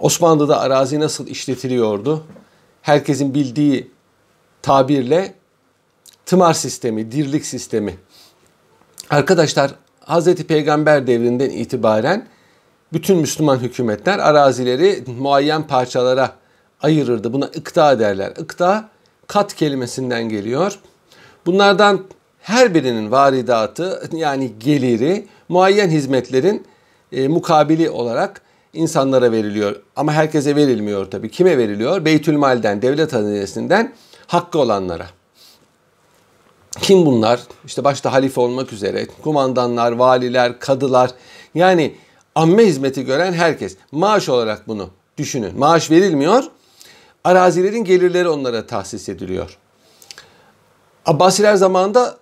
Osmanlı'da arazi nasıl işletiliyordu? Herkesin bildiği tabirle tımar sistemi, dirlik sistemi. Arkadaşlar Hazreti Peygamber devrinden itibaren bütün Müslüman hükümetler arazileri muayyen parçalara ayırırdı. Buna ıkta derler. Ikta kat kelimesinden geliyor. Bunlardan her birinin varidatı yani geliri muayyen hizmetlerin e, mukabili olarak insanlara veriliyor. Ama herkese verilmiyor tabii. Kime veriliyor? Beytülmal'den, devlet hazinesinden hakkı olanlara. Kim bunlar? İşte başta halife olmak üzere kumandanlar, valiler, kadılar yani amme hizmeti gören herkes. Maaş olarak bunu düşünün. Maaş verilmiyor. Arazilerin gelirleri onlara tahsis ediliyor. Abbasiler zamanında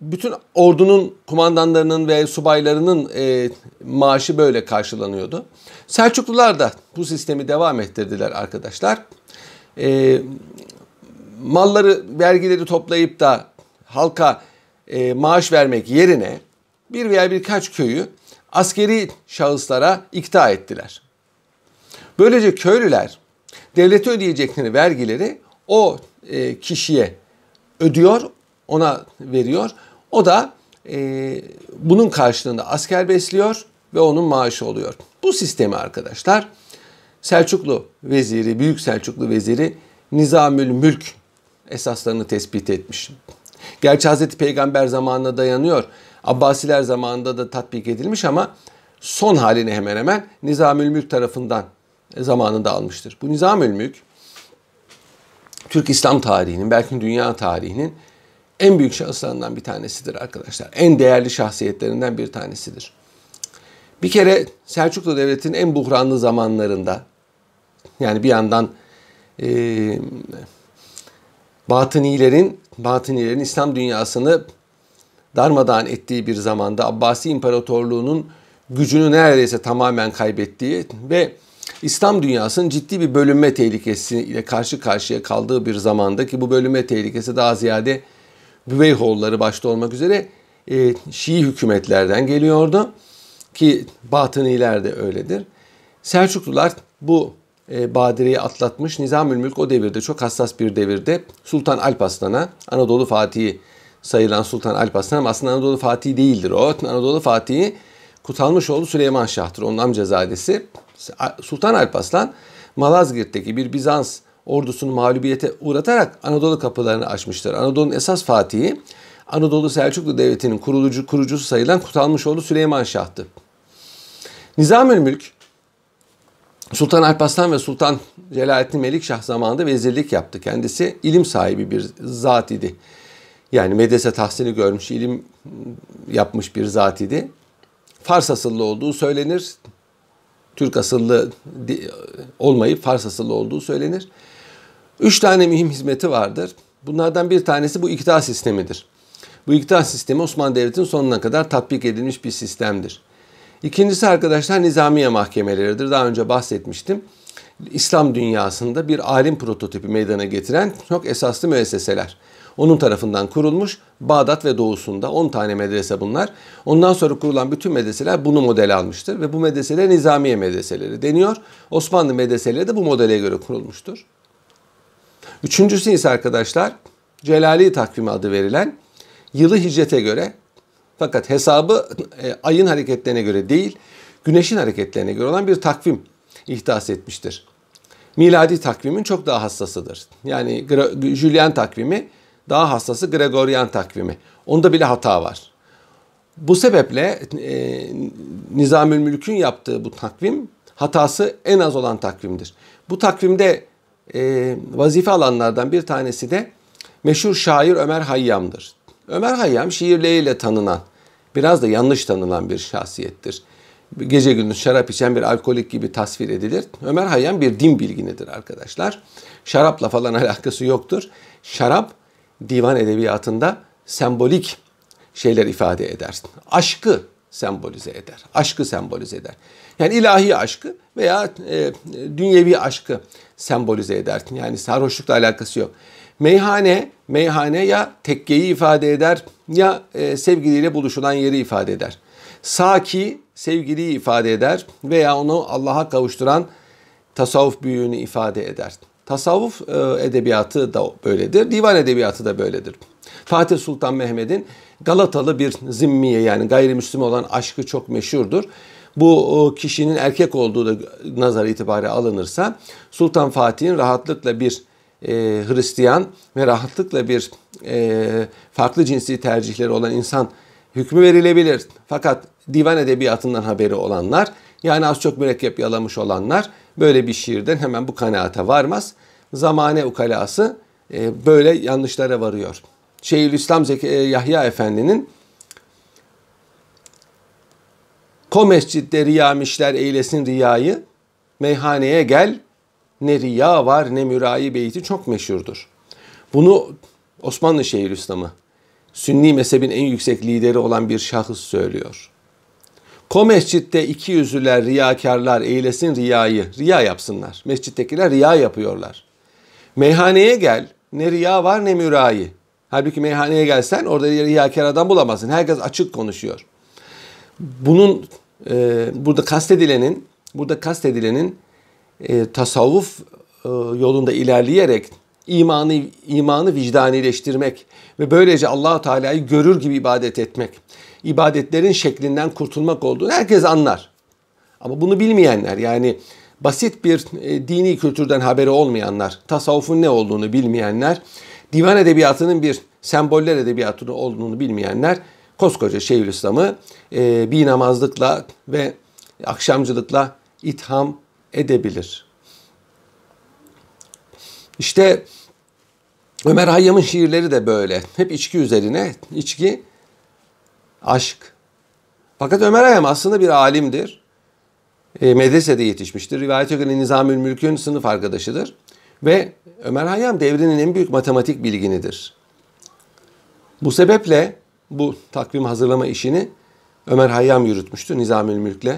bütün ordunun kumandanlarının ve subaylarının e, maaşı böyle karşılanıyordu. Selçuklular da bu sistemi devam ettirdiler arkadaşlar. E, malları, vergileri toplayıp da halka e, maaş vermek yerine bir veya birkaç köyü askeri şahıslara ikta ettiler. Böylece köylüler devlete ödeyecekleri vergileri o e, kişiye ödüyor, ona veriyor. O da e, bunun karşılığında asker besliyor ve onun maaşı oluyor. Bu sistemi arkadaşlar Selçuklu veziri, Büyük Selçuklu veziri Nizamül Mülk esaslarını tespit etmiş. Gerçi Hazreti Peygamber zamanına dayanıyor. Abbasiler zamanında da tatbik edilmiş ama son halini hemen hemen Nizamül Mülk tarafından zamanında almıştır. Bu Nizamül Mülk Türk İslam tarihinin belki dünya tarihinin en büyük şahıslarından bir tanesidir arkadaşlar. En değerli şahsiyetlerinden bir tanesidir. Bir kere Selçuklu Devleti'nin en buhranlı zamanlarında yani bir yandan e, Batınilerin, Batınilerin İslam dünyasını darmadağın ettiği bir zamanda Abbasi İmparatorluğu'nun gücünü neredeyse tamamen kaybettiği ve İslam dünyasının ciddi bir bölünme tehlikesiyle karşı karşıya kaldığı bir zamanda ki bu bölünme tehlikesi daha ziyade Büveyhoğulları başta olmak üzere e, Şii hükümetlerden geliyordu ki Batıniler de öyledir. Selçuklular bu e, badireyi atlatmış. Nizamül Mülk o devirde çok hassas bir devirde Sultan Alparslan'a Anadolu Fatihi sayılan Sultan Alparslan aslında Anadolu Fatihi değildir o. Anadolu Fatihi Kutalmışoğlu Süleyman Şah'tır. Onun amcazadesi. Sultan Alparslan Malazgirt'teki bir Bizans ordusunu mağlubiyete uğratarak Anadolu kapılarını açmıştır. Anadolu'nun esas fatihi Anadolu Selçuklu Devleti'nin kurulucu, kurucusu sayılan Kutalmışoğlu Süleyman Şah'tı. Nizamül Mülk Sultan Alparslan ve Sultan Celalettin Melikşah zamanında vezirlik yaptı. Kendisi ilim sahibi bir zat idi. Yani medrese tahsili görmüş, ilim yapmış bir zat idi. Fars asıllı olduğu söylenir. Türk asıllı olmayıp Fars asıllı olduğu söylenir. Üç tane mühim hizmeti vardır. Bunlardan bir tanesi bu iktidar sistemidir. Bu iktidar sistemi Osmanlı Devleti'nin sonuna kadar tatbik edilmiş bir sistemdir. İkincisi arkadaşlar nizamiye mahkemeleridir. Daha önce bahsetmiştim. İslam dünyasında bir alim prototipi meydana getiren çok esaslı müesseseler. Onun tarafından kurulmuş Bağdat ve doğusunda 10 tane medrese bunlar. Ondan sonra kurulan bütün medreseler bunu model almıştır ve bu medreseler nizamiye medreseleri deniyor. Osmanlı medreseleri de bu modele göre kurulmuştur. Üçüncüsü ise arkadaşlar Celali takvimi adı verilen yılı hicrete göre fakat hesabı e, ayın hareketlerine göre değil, güneşin hareketlerine göre olan bir takvim ihdas etmiştir. Miladi takvimin çok daha hassasıdır. Yani Julian takvimi daha hassası Gregorian takvimi. Onda bile hata var. Bu sebeple e, Nizamül Mülk'ün yaptığı bu takvim hatası en az olan takvimdir. Bu takvimde e, vazife alanlardan bir tanesi de meşhur şair Ömer Hayyam'dır. Ömer Hayyam şiirleriyle tanınan, biraz da yanlış tanınan bir şahsiyettir. Gece gündüz şarap içen bir alkolik gibi tasvir edilir. Ömer Hayyam bir din bilginidir arkadaşlar. Şarapla falan alakası yoktur. Şarap divan edebiyatında sembolik şeyler ifade eder. Aşkı sembolize eder. Aşkı sembolize eder. Yani ilahi aşkı veya e, dünyevi aşkı sembolize eder. Yani sarhoşlukla alakası yok. Meyhane, meyhane ya tekkeyi ifade eder ya e, sevgiliyle buluşulan yeri ifade eder. Saki sevgiliyi ifade eder veya onu Allah'a kavuşturan tasavvuf büyüğünü ifade eder. Tasavvuf e, edebiyatı da böyledir, divan edebiyatı da böyledir. Fatih Sultan Mehmet'in Galatalı bir zimmiye yani gayrimüslim olan aşkı çok meşhurdur. Bu kişinin erkek olduğu da nazar itibari alınırsa Sultan Fatih'in rahatlıkla bir e, Hristiyan ve rahatlıkla bir e, farklı cinsi tercihleri olan insan hükmü verilebilir. Fakat divan edebiyatından haberi olanlar yani az çok mürekkep yalamış olanlar böyle bir şiirden hemen bu kanaate varmaz. Zamane ukalası e, böyle yanlışlara varıyor. Şeyhülislam Zeki, e, Yahya Efendi'nin Ko mescitte riyamişler eylesin riyayı, meyhaneye gel, ne riya var ne mürayi beyti çok meşhurdur. Bunu Osmanlı Şeyhülislam'ı, Sünni mezhebin en yüksek lideri olan bir şahıs söylüyor. Ko mescitte iki yüzlüler, riyakarlar eylesin riyayı, riya yapsınlar. Mescittekiler riya yapıyorlar. Meyhaneye gel, ne riya var ne mürayi. Halbuki meyhaneye gelsen orada riyakar adam bulamazsın. Herkes açık konuşuyor. Bunun e, burada kastedilenin burada kastedilenin e, tasavvuf e, yolunda ilerleyerek imanı imanı vicdanileştirmek ve böylece Allahu Teala'yı görür gibi ibadet etmek, ibadetlerin şeklinden kurtulmak olduğunu herkes anlar. Ama bunu bilmeyenler yani basit bir e, dini kültürden haberi olmayanlar, tasavvufun ne olduğunu bilmeyenler, divan edebiyatının bir semboller edebiyatı olduğunu bilmeyenler koskoca Şeyhülislam'ı e, bir namazlıkla ve akşamcılıkla itham edebilir. İşte Ömer Hayyam'ın şiirleri de böyle. Hep içki üzerine. içki, aşk. Fakat Ömer Hayyam aslında bir alimdir. E, medresede yetişmiştir. Rivayete göre Nizamül Mülk'ün sınıf arkadaşıdır. Ve Ömer Hayyam devrinin en büyük matematik bilginidir. Bu sebeple bu takvim hazırlama işini Ömer Hayyam yürütmüştü Nizamül Mülk'le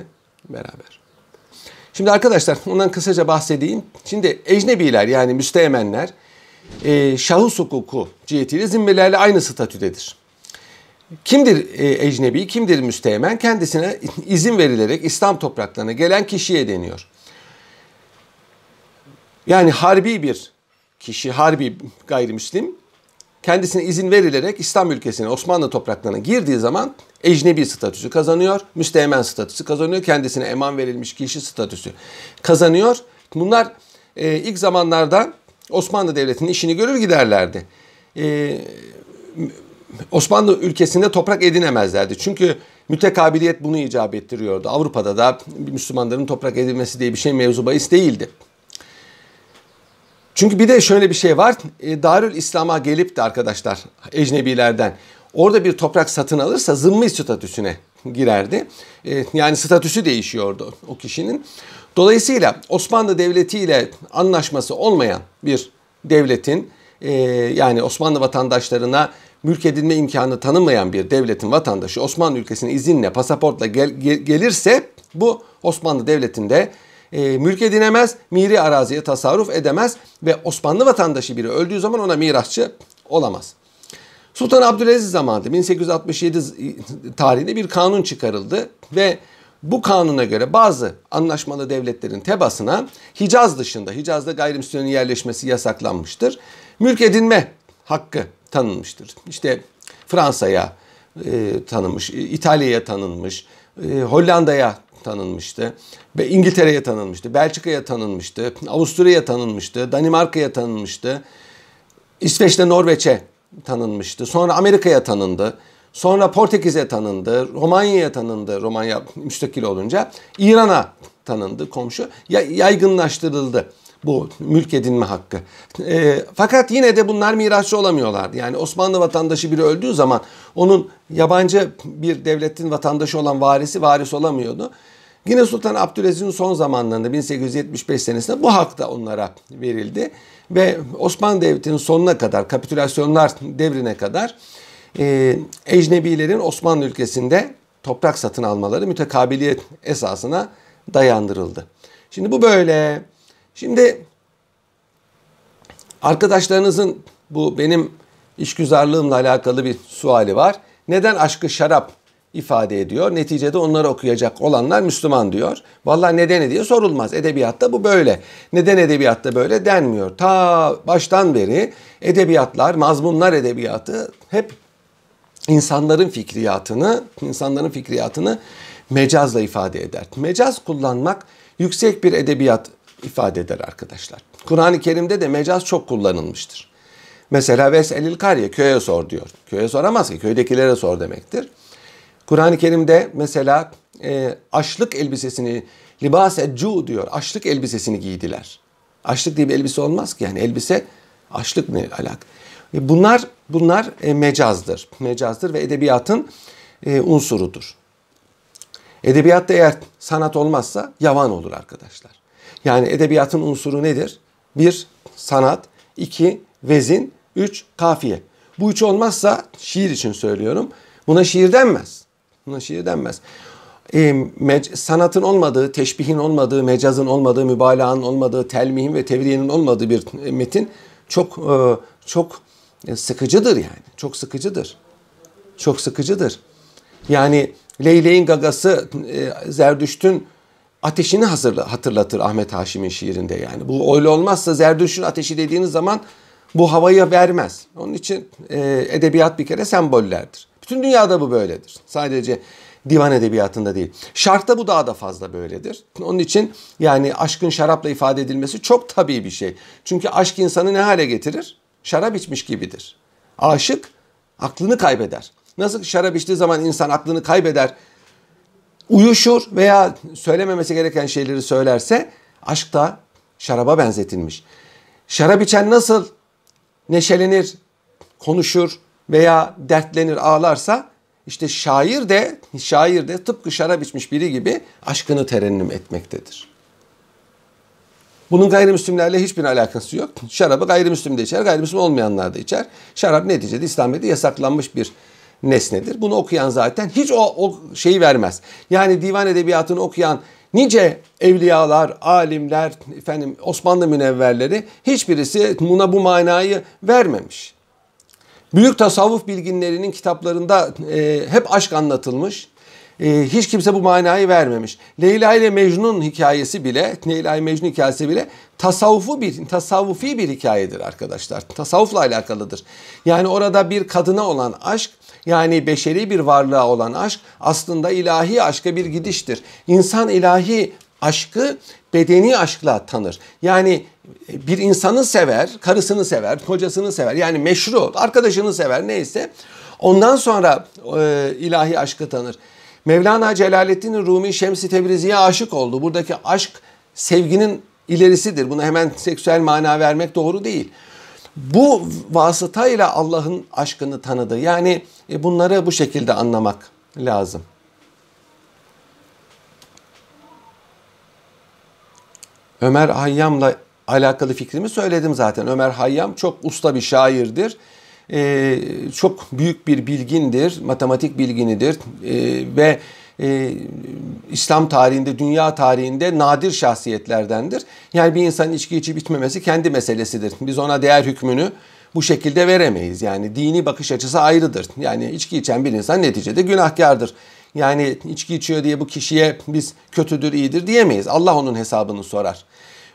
beraber. Şimdi arkadaşlar ondan kısaca bahsedeyim. Şimdi ecnebiler yani müsteğmenler e, şahıs hukuku cihetiyle zimmelerle aynı statüdedir. Kimdir e, ecnebi, kimdir müsteğmen? Kendisine izin verilerek İslam topraklarına gelen kişiye deniyor. Yani harbi bir kişi, harbi gayrimüslim kendisine izin verilerek İslam ülkesine, Osmanlı topraklarına girdiği zaman ecnebi statüsü kazanıyor, müsteğmen statüsü kazanıyor, kendisine eman verilmiş kişi statüsü kazanıyor. Bunlar e, ilk zamanlarda Osmanlı Devleti'nin işini görür giderlerdi. E, Osmanlı ülkesinde toprak edinemezlerdi. Çünkü mütekabiliyet bunu icap ettiriyordu. Avrupa'da da Müslümanların toprak edilmesi diye bir şey mevzu bahis değildi. Çünkü bir de şöyle bir şey var. E, Darül İslam'a gelip de arkadaşlar ecnebilerden orada bir toprak satın alırsa zımmi statüsüne girerdi. E, yani statüsü değişiyordu o kişinin. Dolayısıyla Osmanlı Devleti ile anlaşması olmayan bir devletin e, yani Osmanlı vatandaşlarına mülk edinme imkanı tanınmayan bir devletin vatandaşı Osmanlı ülkesine izinle, pasaportla gel, gelirse bu Osmanlı Devleti'nde e, mülk edinemez, miri araziye tasarruf edemez ve Osmanlı vatandaşı biri öldüğü zaman ona mirasçı olamaz. Sultan Abdülaziz zamanında 1867 tarihinde bir kanun çıkarıldı ve bu kanuna göre bazı anlaşmalı devletlerin tebasına Hicaz dışında, Hicaz'da gayrimüslimlerin yerleşmesi yasaklanmıştır. Mülk edinme hakkı tanınmıştır. İşte Fransa'ya e, tanınmış, İtalya'ya tanınmış, e, Hollanda'ya tanınmıştı. Ve İngiltere'ye tanınmıştı. Belçika'ya tanınmıştı. Avusturya'ya tanınmıştı. Danimarka'ya tanınmıştı. İsveç'te Norveç'e tanınmıştı. Sonra Amerika'ya tanındı. Sonra Portekiz'e tanındı. Romanya'ya tanındı. Romanya müstakil olunca. İran'a tanındı komşu. Yaygınlaştırıldı bu mülk edinme hakkı. E, fakat yine de bunlar mirasçı olamıyorlardı. Yani Osmanlı vatandaşı biri öldüğü zaman onun yabancı bir devletin vatandaşı olan varisi varis olamıyordu. Yine Sultan Abdülaziz'in son zamanlarında 1875 senesinde bu hak da onlara verildi. Ve Osmanlı Devleti'nin sonuna kadar, kapitülasyonlar devrine kadar e, ecnebilerin Osmanlı ülkesinde toprak satın almaları mütekabiliyet esasına dayandırıldı. Şimdi bu böyle. Şimdi arkadaşlarınızın bu benim işgüzarlığımla alakalı bir suali var. Neden aşkı şarap ifade ediyor. Neticede onları okuyacak olanlar Müslüman diyor. Vallahi nedeni diye sorulmaz. Edebiyatta bu böyle. Neden edebiyatta böyle denmiyor. Ta baştan beri edebiyatlar, mazmunlar edebiyatı hep insanların fikriyatını, insanların fikriyatını mecazla ifade eder. Mecaz kullanmak yüksek bir edebiyat ifade eder arkadaşlar. Kur'an-ı Kerim'de de mecaz çok kullanılmıştır. Mesela veselil kariye köye sor diyor. Köye soramaz ki köydekilere sor demektir. Kur'an-ı Kerim'de mesela e, açlık elbisesini libas cu diyor. Açlık elbisesini giydiler. Açlık diye bir elbise olmaz ki yani elbise açlık ne alak? E, bunlar bunlar e, mecazdır. Mecazdır ve edebiyatın e, unsurudur. Edebiyatta eğer sanat olmazsa yavan olur arkadaşlar. Yani edebiyatın unsuru nedir? Bir, sanat. iki vezin. Üç, kafiye. Bu üç olmazsa şiir için söylüyorum. Buna şiir denmez. Buna şiir denmez. E, sanatın olmadığı, teşbihin olmadığı, mecazın olmadığı, mübalağanın olmadığı, telmihin ve tevriyenin olmadığı bir metin çok e, çok sıkıcıdır yani. Çok sıkıcıdır. Çok sıkıcıdır. Yani Leyleğin gagası e, Zerdüşt'ün ateşini hatırlatır Ahmet Haşim'in şiirinde yani. Bu öyle olmazsa Zerdüşt'ün ateşi dediğiniz zaman bu havayı vermez. Onun için e, edebiyat bir kere sembollerdir. Bütün dünyada bu böyledir. Sadece divan edebiyatında değil. Şarkta bu daha da fazla böyledir. Onun için yani aşkın şarapla ifade edilmesi çok tabii bir şey. Çünkü aşk insanı ne hale getirir? Şarap içmiş gibidir. Aşık aklını kaybeder. Nasıl şarap içtiği zaman insan aklını kaybeder, uyuşur veya söylememesi gereken şeyleri söylerse aşk da şaraba benzetilmiş. Şarap içen nasıl neşelenir, konuşur veya dertlenir, ağlarsa işte şair de şair de tıpkı şarap içmiş biri gibi aşkını terennüm etmektedir. Bunun gayrimüslimlerle hiçbir alakası yok. Şarabı gayrimüslim de içer, gayrimüslim olmayanlar da içer. Şarap neticede İslamiyet'te yasaklanmış bir nesnedir. Bunu okuyan zaten hiç o, o şeyi vermez. Yani divan edebiyatını okuyan nice evliyalar, alimler, efendim Osmanlı münevverleri hiçbirisi buna bu manayı vermemiş. Büyük tasavvuf bilginlerinin kitaplarında e, hep aşk anlatılmış. E, hiç kimse bu manayı vermemiş. Leyla ile Mecnun hikayesi bile, Leyla ile Mecnun hikayesi bile tasavvufu bir, tasavvufi bir hikayedir arkadaşlar. Tasavvufla alakalıdır. Yani orada bir kadına olan aşk yani beşeri bir varlığa olan aşk aslında ilahi aşka bir gidiştir. İnsan ilahi aşkı bedeni aşkla tanır. Yani bir insanı sever, karısını sever, kocasını sever. Yani meşru, arkadaşını sever neyse. Ondan sonra e, ilahi aşkı tanır. Mevlana Celaleddin Rumi Şemsi Tebrizi'ye aşık oldu. Buradaki aşk sevginin ilerisidir. Buna hemen seksüel mana vermek doğru değil. Bu vasıtayla Allah'ın aşkını tanıdı. Yani e, bunları bu şekilde anlamak lazım. Ömer Hayyam'la alakalı fikrimi söyledim zaten. Ömer Hayyam çok usta bir şairdir. Ee, çok büyük bir bilgindir, matematik bilginidir ee, ve e, İslam tarihinde, dünya tarihinde nadir şahsiyetlerdendir. Yani bir insanın içki içip içmemesi kendi meselesidir. Biz ona değer hükmünü bu şekilde veremeyiz. Yani dini bakış açısı ayrıdır. Yani içki içen bir insan neticede günahkardır. Yani içki içiyor diye bu kişiye biz kötüdür, iyidir diyemeyiz. Allah onun hesabını sorar.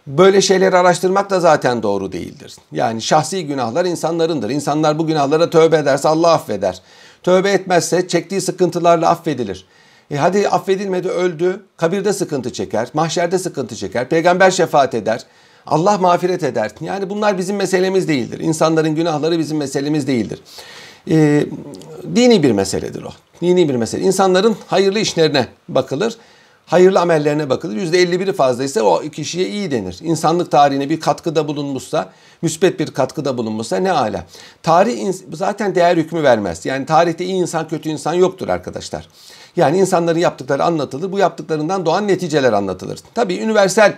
Böyle şeyleri araştırmak da zaten doğru değildir. Yani şahsi günahlar insanlarındır. İnsanlar bu günahlara tövbe ederse Allah affeder. Tövbe etmezse çektiği sıkıntılarla affedilir. E hadi affedilmedi öldü. Kabirde sıkıntı çeker. Mahşerde sıkıntı çeker. Peygamber şefaat eder. Allah mağfiret eder. Yani bunlar bizim meselemiz değildir. İnsanların günahları bizim meselemiz değildir. E, dini bir meseledir o. Dini bir mesele. İnsanların hayırlı işlerine bakılır. Hayırlı amellerine bakılır. %51'i fazlaysa o kişiye iyi denir. İnsanlık tarihine bir katkıda bulunmuşsa, müspet bir katkıda bulunmuşsa ne ala. Tarih zaten değer hükmü vermez. Yani tarihte iyi insan kötü insan yoktur arkadaşlar. Yani insanların yaptıkları anlatılır. Bu yaptıklarından doğan neticeler anlatılır. Tabii üniversal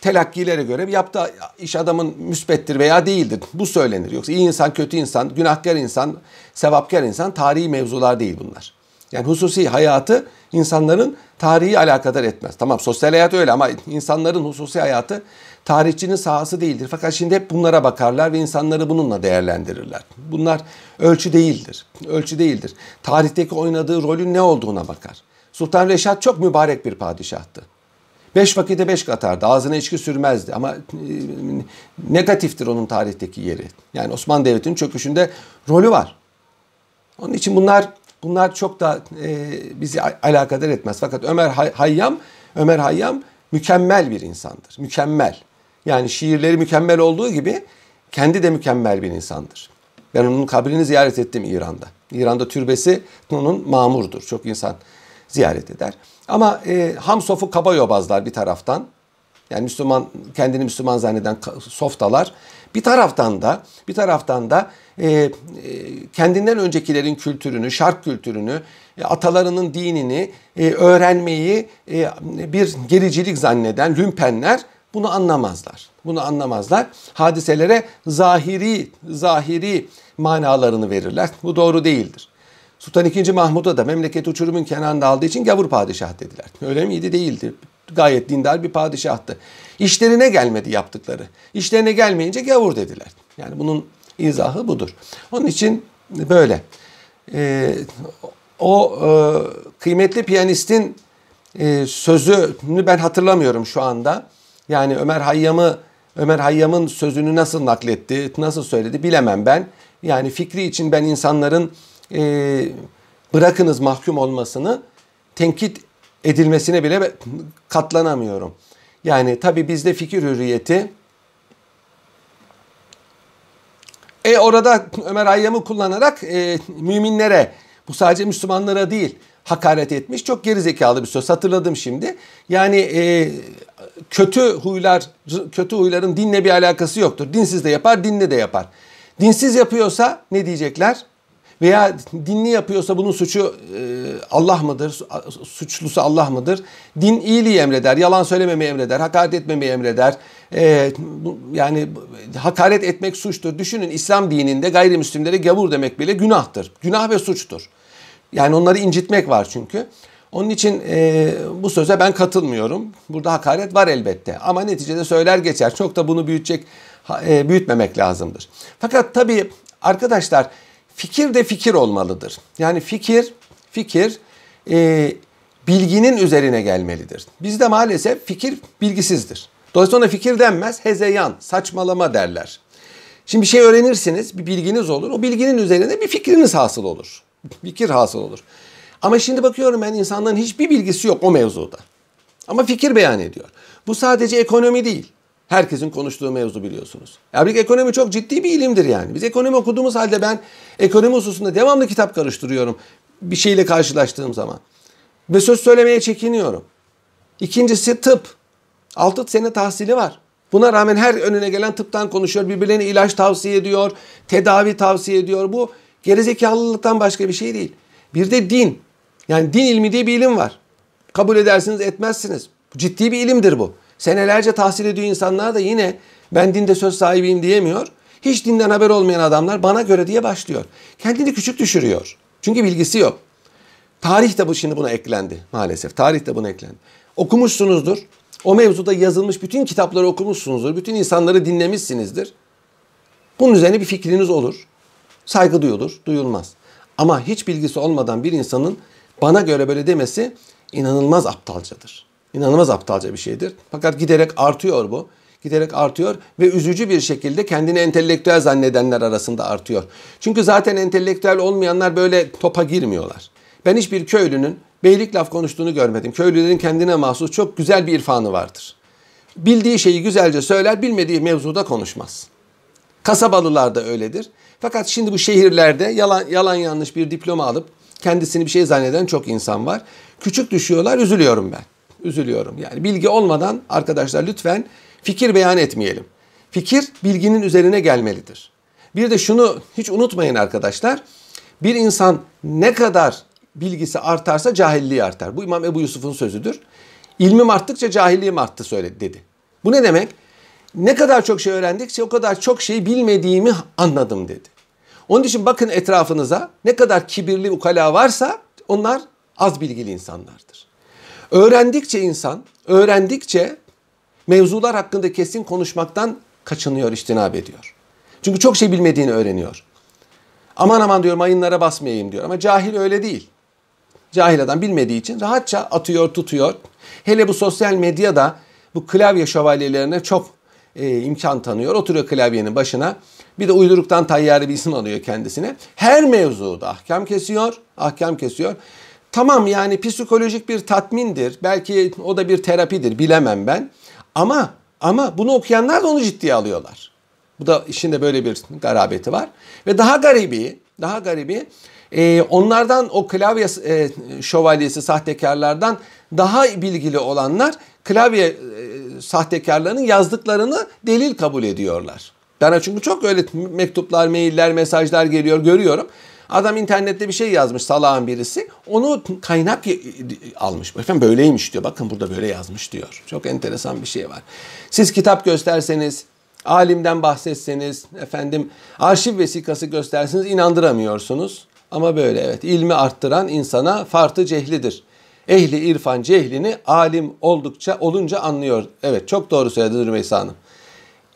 telakkilere göre yaptığı iş adamın müspettir veya değildir. Bu söylenir. Yoksa iyi insan, kötü insan, günahkar insan, sevapkar insan tarihi mevzular değil bunlar. Yani hususi hayatı insanların tarihi alakadar etmez. Tamam sosyal hayat öyle ama insanların hususi hayatı tarihçinin sahası değildir. Fakat şimdi hep bunlara bakarlar ve insanları bununla değerlendirirler. Bunlar ölçü değildir. Ölçü değildir. Tarihteki oynadığı rolün ne olduğuna bakar. Sultan Reşat çok mübarek bir padişahtı. Beş vakite beş katardı. Ağzına içki sürmezdi. Ama e, negatiftir onun tarihteki yeri. Yani Osmanlı Devleti'nin çöküşünde rolü var. Onun için bunlar bunlar çok da e, bizi alakadar etmez. Fakat Ömer Hayyam, Ömer Hayyam mükemmel bir insandır. Mükemmel. Yani şiirleri mükemmel olduğu gibi kendi de mükemmel bir insandır. Ben onun kabrini ziyaret ettim İran'da. İran'da türbesi onun mamurdur. Çok insan ziyaret eder. Ama e, Hamsof'u kaba yobazlar bir taraftan. Yani Müslüman kendini Müslüman zanneden softalar. Bir taraftan da bir taraftan da e, e, kendinden öncekilerin kültürünü, şark kültürünü, e, atalarının dinini e, öğrenmeyi e, bir gericilik zanneden lümpenler bunu anlamazlar. Bunu anlamazlar. Hadiselere zahiri zahiri manalarını verirler. Bu doğru değildir. Sultan II. Mahmud'a da memleket uçurumun kenarında aldığı için gavur padişah dediler. Öyle miydi? Değildi. Gayet dindar bir padişahtı. İşlerine gelmedi yaptıkları. İşlerine gelmeyince gavur dediler. Yani bunun izahı budur. Onun için böyle. Ee, o e, kıymetli piyanistin e, sözünü ben hatırlamıyorum şu anda. Yani Ömer Hayyam'ı Ömer Hayyam'ın sözünü nasıl nakletti, nasıl söyledi bilemem ben. Yani fikri için ben insanların e, bırakınız mahkum olmasını tenkit edilmesine bile katlanamıyorum. Yani tabi bizde fikir hürriyeti e orada Ömer Hayyam'ı kullanarak e, müminlere bu sadece Müslümanlara değil hakaret etmiş. Çok gerizekalı bir söz hatırladım şimdi. Yani e, kötü huylar kötü huyların dinle bir alakası yoktur. Dinsiz de yapar, dinli de yapar. Dinsiz yapıyorsa ne diyecekler? Veya dinli yapıyorsa bunun suçu e, Allah mıdır? Suçlusu Allah mıdır? Din iyiliği emreder, yalan söylememeyi emreder, hakaret etmemeyi emreder. E, yani hakaret etmek suçtur. Düşünün İslam dininde gayrimüslimlere gavur demek bile günahtır. Günah ve suçtur. Yani onları incitmek var çünkü. Onun için e, bu söze ben katılmıyorum. Burada hakaret var elbette ama neticede söyler geçer. Çok da bunu büyütecek, e, büyütmemek lazımdır. Fakat tabii arkadaşlar fikir de fikir olmalıdır. Yani fikir, fikir e, bilginin üzerine gelmelidir. Bizde maalesef fikir bilgisizdir. Dolayısıyla ona fikir denmez, hezeyan, saçmalama derler. Şimdi bir şey öğrenirsiniz, bir bilginiz olur. O bilginin üzerine bir fikriniz hasıl olur. Fikir hasıl olur. Ama şimdi bakıyorum ben insanların hiçbir bilgisi yok o mevzuda. Ama fikir beyan ediyor. Bu sadece ekonomi değil. Herkesin konuştuğu mevzu biliyorsunuz. Ya ekonomi çok ciddi bir ilimdir yani. Biz ekonomi okuduğumuz halde ben ekonomi hususunda devamlı kitap karıştırıyorum. Bir şeyle karşılaştığım zaman. Ve söz söylemeye çekiniyorum. İkincisi tıp. 6 sene tahsili var. Buna rağmen her önüne gelen tıptan konuşuyor. Birbirlerine ilaç tavsiye ediyor. Tedavi tavsiye ediyor. Bu gerizekalılıktan başka bir şey değil. Bir de din. Yani din ilmi diye bir ilim var. Kabul edersiniz etmezsiniz. Ciddi bir ilimdir bu. Senelerce tahsil ediyor insanlar da yine ben dinde söz sahibiyim diyemiyor. Hiç dinden haber olmayan adamlar bana göre diye başlıyor. Kendini küçük düşürüyor. Çünkü bilgisi yok. Tarih de bu şimdi buna eklendi maalesef. Tarih de buna eklendi. Okumuşsunuzdur. O mevzuda yazılmış bütün kitapları okumuşsunuzdur. Bütün insanları dinlemişsinizdir. Bunun üzerine bir fikriniz olur. Saygı duyulur, duyulmaz. Ama hiç bilgisi olmadan bir insanın bana göre böyle demesi inanılmaz aptalcadır. İnanılmaz aptalca bir şeydir. Fakat giderek artıyor bu. Giderek artıyor ve üzücü bir şekilde kendini entelektüel zannedenler arasında artıyor. Çünkü zaten entelektüel olmayanlar böyle topa girmiyorlar. Ben hiçbir köylünün beylik laf konuştuğunu görmedim. Köylülerin kendine mahsus çok güzel bir irfanı vardır. Bildiği şeyi güzelce söyler, bilmediği mevzuda konuşmaz. Kasabalılar da öyledir. Fakat şimdi bu şehirlerde yalan, yalan yanlış bir diploma alıp kendisini bir şey zanneden çok insan var. Küçük düşüyorlar, üzülüyorum ben. Üzülüyorum. Yani bilgi olmadan arkadaşlar lütfen fikir beyan etmeyelim. Fikir bilginin üzerine gelmelidir. Bir de şunu hiç unutmayın arkadaşlar. Bir insan ne kadar bilgisi artarsa cahilliği artar. Bu İmam Ebu Yusuf'un sözüdür. İlmim arttıkça cahilliğim arttı söyledi dedi. Bu ne demek? Ne kadar çok şey öğrendikçe o kadar çok şey bilmediğimi anladım dedi. Onun için bakın etrafınıza ne kadar kibirli ukala varsa onlar az bilgili insanlardır. Öğrendikçe insan, öğrendikçe mevzular hakkında kesin konuşmaktan kaçınıyor, iştinab ediyor. Çünkü çok şey bilmediğini öğreniyor. Aman aman diyor mayınlara basmayayım diyor ama cahil öyle değil. Cahil adam bilmediği için rahatça atıyor, tutuyor. Hele bu sosyal medyada bu klavye şövalyelerine çok e, imkan tanıyor. Oturuyor klavyenin başına. Bir de uyduruktan tayyare bir isim alıyor kendisine. Her mevzuda ahkam kesiyor, ahkam kesiyor. Tamam yani psikolojik bir tatmindir. Belki o da bir terapidir bilemem ben. Ama ama bunu okuyanlar da onu ciddiye alıyorlar. Bu da işinde böyle bir garabeti var. Ve daha garibi, daha garibi e, onlardan o klavye e, şövalyesi sahtekarlardan daha bilgili olanlar klavye e, sahtekarlarının yazdıklarını delil kabul ediyorlar. Bana çünkü çok öyle mektuplar, mailler, mesajlar geliyor görüyorum. Adam internette bir şey yazmış salağın birisi. Onu kaynak almış. Efendim böyleymiş diyor. Bakın burada böyle yazmış diyor. Çok enteresan bir şey var. Siz kitap gösterseniz, alimden bahsetseniz, efendim arşiv vesikası gösterseniz inandıramıyorsunuz. Ama böyle evet. ilmi arttıran insana fartı cehlidir. Ehli irfan cehlini alim oldukça olunca anlıyor. Evet çok doğru söyledi Rümeysa Hanım.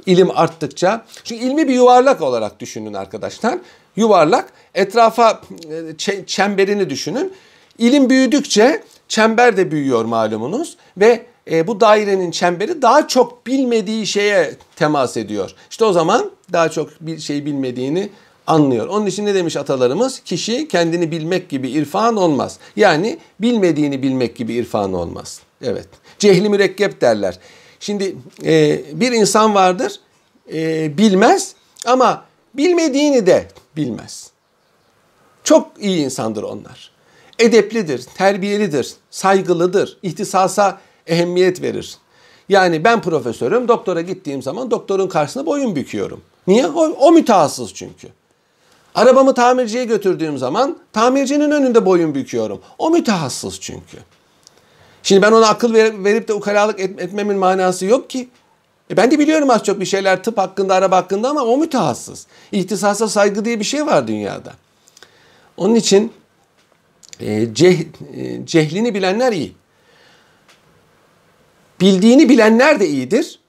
İlim arttıkça, çünkü ilmi bir yuvarlak olarak düşünün arkadaşlar. Yuvarlak, etrafa e, çemberini düşünün. İlim büyüdükçe çember de büyüyor malumunuz ve e, bu dairenin çemberi daha çok bilmediği şeye temas ediyor. İşte o zaman daha çok bir şey bilmediğini anlıyor. Onun için ne demiş atalarımız? Kişi kendini bilmek gibi irfan olmaz. Yani bilmediğini bilmek gibi irfan olmaz. Evet. Cehli mürekkep derler. Şimdi e, bir insan vardır e, bilmez ama bilmediğini de bilmez. Çok iyi insandır onlar. Edeplidir, terbiyelidir, saygılıdır, ihtisasa ehemmiyet verir. Yani ben profesörüm, doktora gittiğim zaman doktorun karşısında boyun büküyorum. Niye? O, o mütehassıs çünkü. Arabamı tamirciye götürdüğüm zaman tamircinin önünde boyun büküyorum. O mütehassıs çünkü. Şimdi ben ona akıl verip de ukalalık etmemin manası yok ki. E ben de biliyorum az çok bir şeyler tıp hakkında, araba hakkında ama o mütehassıs. İhtisasa saygı diye bir şey var dünyada. Onun için e, ceh, e, cehlini bilenler iyi. Bildiğini bilenler de iyidir.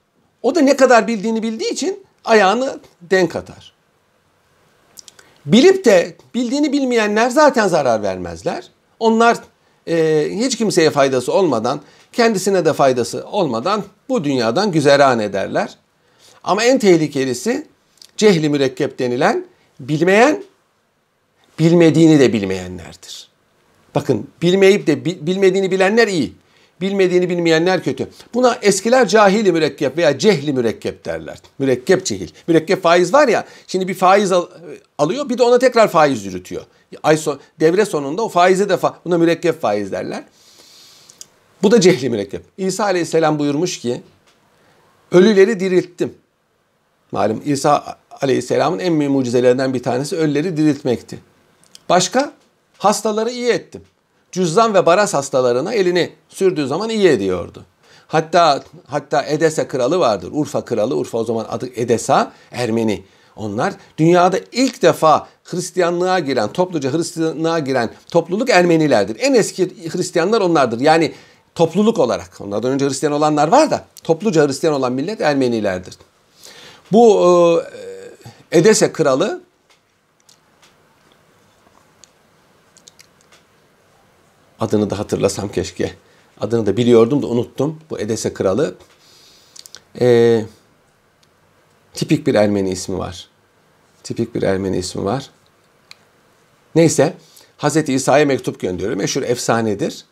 O da ne kadar bildiğini bildiği için ayağını denk atar. Bilip de bildiğini bilmeyenler zaten zarar vermezler. Onlar e, hiç kimseye faydası olmadan, kendisine de faydası olmadan bu dünyadan güzeran ederler. Ama en tehlikelisi cehli mürekkep denilen bilmeyen, bilmediğini de bilmeyenlerdir. Bakın bilmeyip de bilmediğini bilenler iyi. Bilmediğini bilmeyenler kötü. Buna eskiler cahili mürekkep veya cehli mürekkep derler. Mürekkep cehil. Mürekkep faiz var ya şimdi bir faiz al, alıyor bir de ona tekrar faiz yürütüyor. Ay son, devre sonunda o faizi de buna mürekkep faiz derler. Bu da cehli mürekkep. İsa aleyhisselam buyurmuş ki ölüleri dirilttim. Malum İsa aleyhisselamın en büyük mucizelerinden bir tanesi ölüleri diriltmekti. Başka? Hastaları iyi ettim cüzzam ve baras hastalarına elini sürdüğü zaman iyi ediyordu. Hatta hatta Edese kralı vardır. Urfa kralı. Urfa o zaman adı Edesa, Ermeni. Onlar dünyada ilk defa Hristiyanlığa giren, topluca Hristiyanlığa giren topluluk Ermenilerdir. En eski Hristiyanlar onlardır. Yani topluluk olarak. Onlardan önce Hristiyan olanlar var da topluca Hristiyan olan millet Ermenilerdir. Bu e, Edese kralı Adını da hatırlasam keşke. Adını da biliyordum da unuttum. Bu Edese kralı. Ee, tipik bir Ermeni ismi var. Tipik bir Ermeni ismi var. Neyse. Hazreti İsa'ya mektup gönderiyor. Meşhur efsanedir.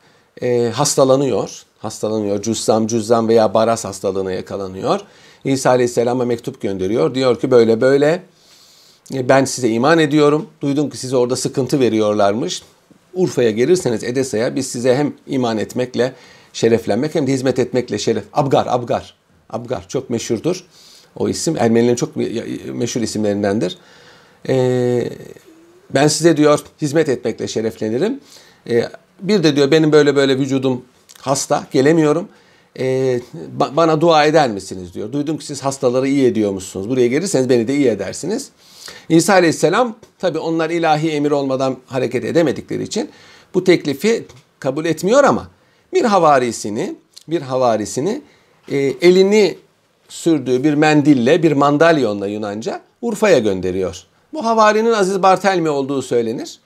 Ee, hastalanıyor. Hastalanıyor. Cüzzam, cüzzam veya baras hastalığına yakalanıyor. İsa Aleyhisselam'a mektup gönderiyor. Diyor ki böyle böyle ben size iman ediyorum. Duydum ki size orada sıkıntı veriyorlarmış. Urfa'ya gelirseniz Edesa'ya biz size hem iman etmekle şereflenmek hem de hizmet etmekle şeref. Abgar, Abgar. Abgar çok meşhurdur. O isim Ermenilerin çok meşhur isimlerindendir. Ee, ben size diyor hizmet etmekle şereflenirim. Ee, bir de diyor benim böyle böyle vücudum hasta gelemiyorum. Ee, bana dua eder misiniz diyor. Duydum ki siz hastaları iyi ediyormuşsunuz. Buraya gelirseniz beni de iyi edersiniz. İsa Aleyhisselam tabi onlar ilahi emir olmadan hareket edemedikleri için bu teklifi kabul etmiyor ama bir havarisini bir havarisini e, elini sürdüğü bir mendille, bir mandalyonla Yunanca Urfa'ya gönderiyor. Bu havarinin Aziz Bartelmi olduğu söylenir.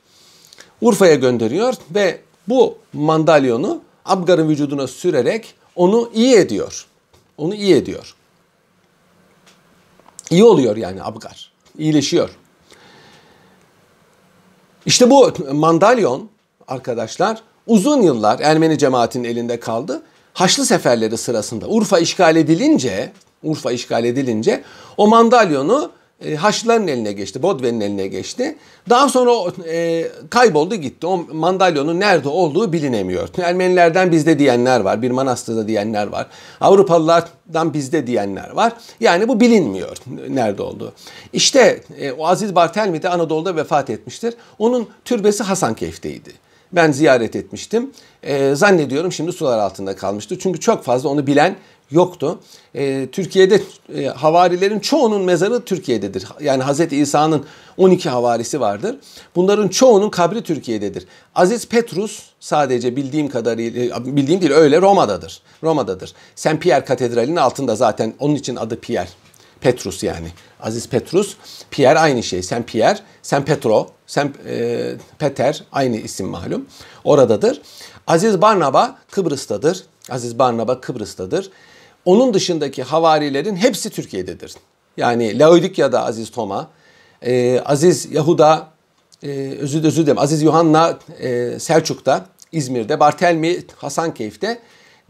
Urfa'ya gönderiyor ve bu mandalyonu Abgar'ın vücuduna sürerek onu iyi ediyor. Onu iyi ediyor. İyi oluyor yani Abgar. İyileşiyor. İşte bu mandalyon arkadaşlar uzun yıllar Ermeni cemaatinin elinde kaldı. Haçlı seferleri sırasında Urfa işgal edilince Urfa işgal edilince o mandalyonu e, Haçlıların eline geçti, Bodve'nin eline geçti. Daha sonra e, kayboldu gitti. O mandalyonun nerede olduğu bilinemiyor. Ermenilerden bizde diyenler var, bir manastırda diyenler var. Avrupalılardan bizde diyenler var. Yani bu bilinmiyor nerede olduğu. İşte e, o Aziz Bartelmi de Anadolu'da vefat etmiştir. Onun türbesi Hasankeyf'teydi. Ben ziyaret etmiştim. E, zannediyorum şimdi sular altında kalmıştı. Çünkü çok fazla onu bilen yoktu. E, Türkiye'de e, havarilerin çoğunun mezarı Türkiye'dedir. Yani Hz. İsa'nın 12 havarisi vardır. Bunların çoğunun kabri Türkiye'dedir. Aziz Petrus sadece bildiğim kadarıyla bildiğim değil öyle Roma'dadır. Roma'dadır. Saint Pierre Katedrali'nin altında zaten onun için adı Pierre. Petrus yani. Aziz Petrus, Pierre aynı şey. Saint Pierre, Saint Petro, Saint e, Peter aynı isim malum. Oradadır. Aziz Barnaba Kıbrıs'tadır. Aziz Barnaba Kıbrıs'tadır. Onun dışındaki havarilerin hepsi Türkiye'dedir. Yani Laodikya'da Aziz Toma, e, Aziz Yahuda, e, özür, özür dilerim, Aziz Yuhanna e, Selçuk'ta, İzmir'de, Bartelmi Hasankeyf'te,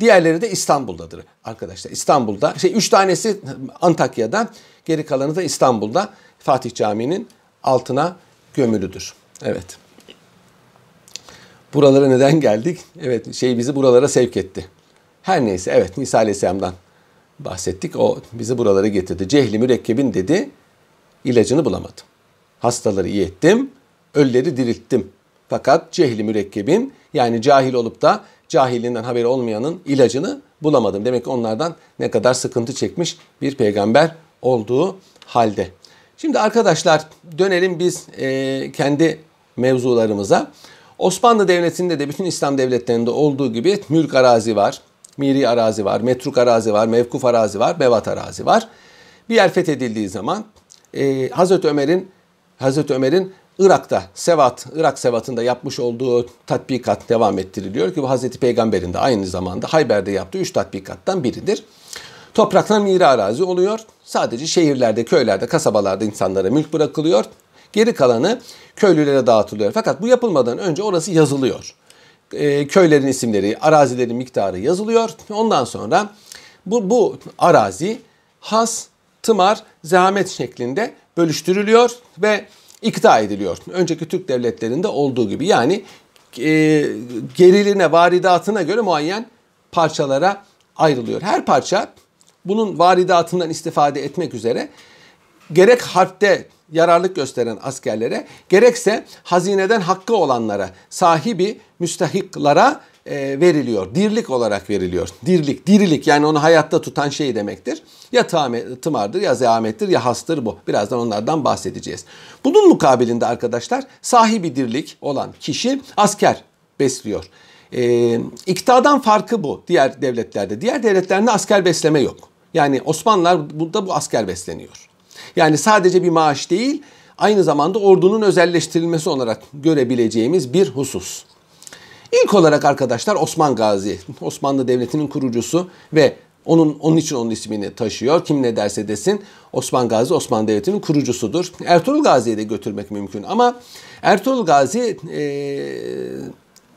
diğerleri de İstanbul'dadır arkadaşlar. İstanbul'da, şey üç tanesi Antakya'da, geri kalanı da İstanbul'da Fatih Camii'nin altına gömülüdür. Evet. Buralara neden geldik? Evet şey bizi buralara sevk etti. Her neyse evet Nisa Aleyhisselam'dan bahsettik. O bizi buralara getirdi. Cehli mürekkebin dedi ilacını bulamadım. Hastaları iyi ettim, ölüleri dirilttim. Fakat cehli mürekkebin yani cahil olup da cahilinden haberi olmayanın ilacını bulamadım. Demek ki onlardan ne kadar sıkıntı çekmiş bir peygamber olduğu halde. Şimdi arkadaşlar dönelim biz e, kendi mevzularımıza. Osmanlı Devleti'nde de bütün İslam devletlerinde olduğu gibi mülk arazi var, miri arazi var, metruk arazi var, mevkuf arazi var, bevat arazi var. Bir yer fethedildiği zaman e, Hazreti Ömer'in Hazreti Ömer'in Irak'ta Sevat, Irak Sevat'ında yapmış olduğu tatbikat devam ettiriliyor ki bu Hazreti Peygamber'in de aynı zamanda Hayber'de yaptığı üç tatbikattan biridir. Topraktan miri arazi oluyor. Sadece şehirlerde, köylerde, kasabalarda insanlara mülk bırakılıyor. Geri kalanı köylülere dağıtılıyor. Fakat bu yapılmadan önce orası yazılıyor. E, köylerin isimleri, arazilerin miktarı yazılıyor. Ondan sonra bu, bu arazi has, tımar, zahmet şeklinde bölüştürülüyor ve ikta ediliyor. Önceki Türk devletlerinde olduğu gibi yani e, geriline, varidatına göre muayyen parçalara ayrılıyor. Her parça bunun varidatından istifade etmek üzere gerek harpte yararlık gösteren askerlere gerekse hazineden hakkı olanlara, sahibi müstahiklara e, veriliyor. Dirlik olarak veriliyor. Dirlik, dirilik yani onu hayatta tutan şey demektir. Ya tımardır ya zehamettir ya hastır bu. Birazdan onlardan bahsedeceğiz. Bunun mukabilinde arkadaşlar sahibi dirlik olan kişi asker besliyor. E, iktidardan farkı bu diğer devletlerde. Diğer devletlerde asker besleme yok. Yani Osmanlılar burada bu asker besleniyor. Yani sadece bir maaş değil, aynı zamanda ordunun özelleştirilmesi olarak görebileceğimiz bir husus. İlk olarak arkadaşlar Osman Gazi, Osmanlı Devleti'nin kurucusu ve onun onun için onun ismini taşıyor. Kim ne derse desin Osman Gazi Osmanlı Devleti'nin kurucusudur. Ertuğrul Gazi'yi de götürmek mümkün ama Ertuğrul Gazi e,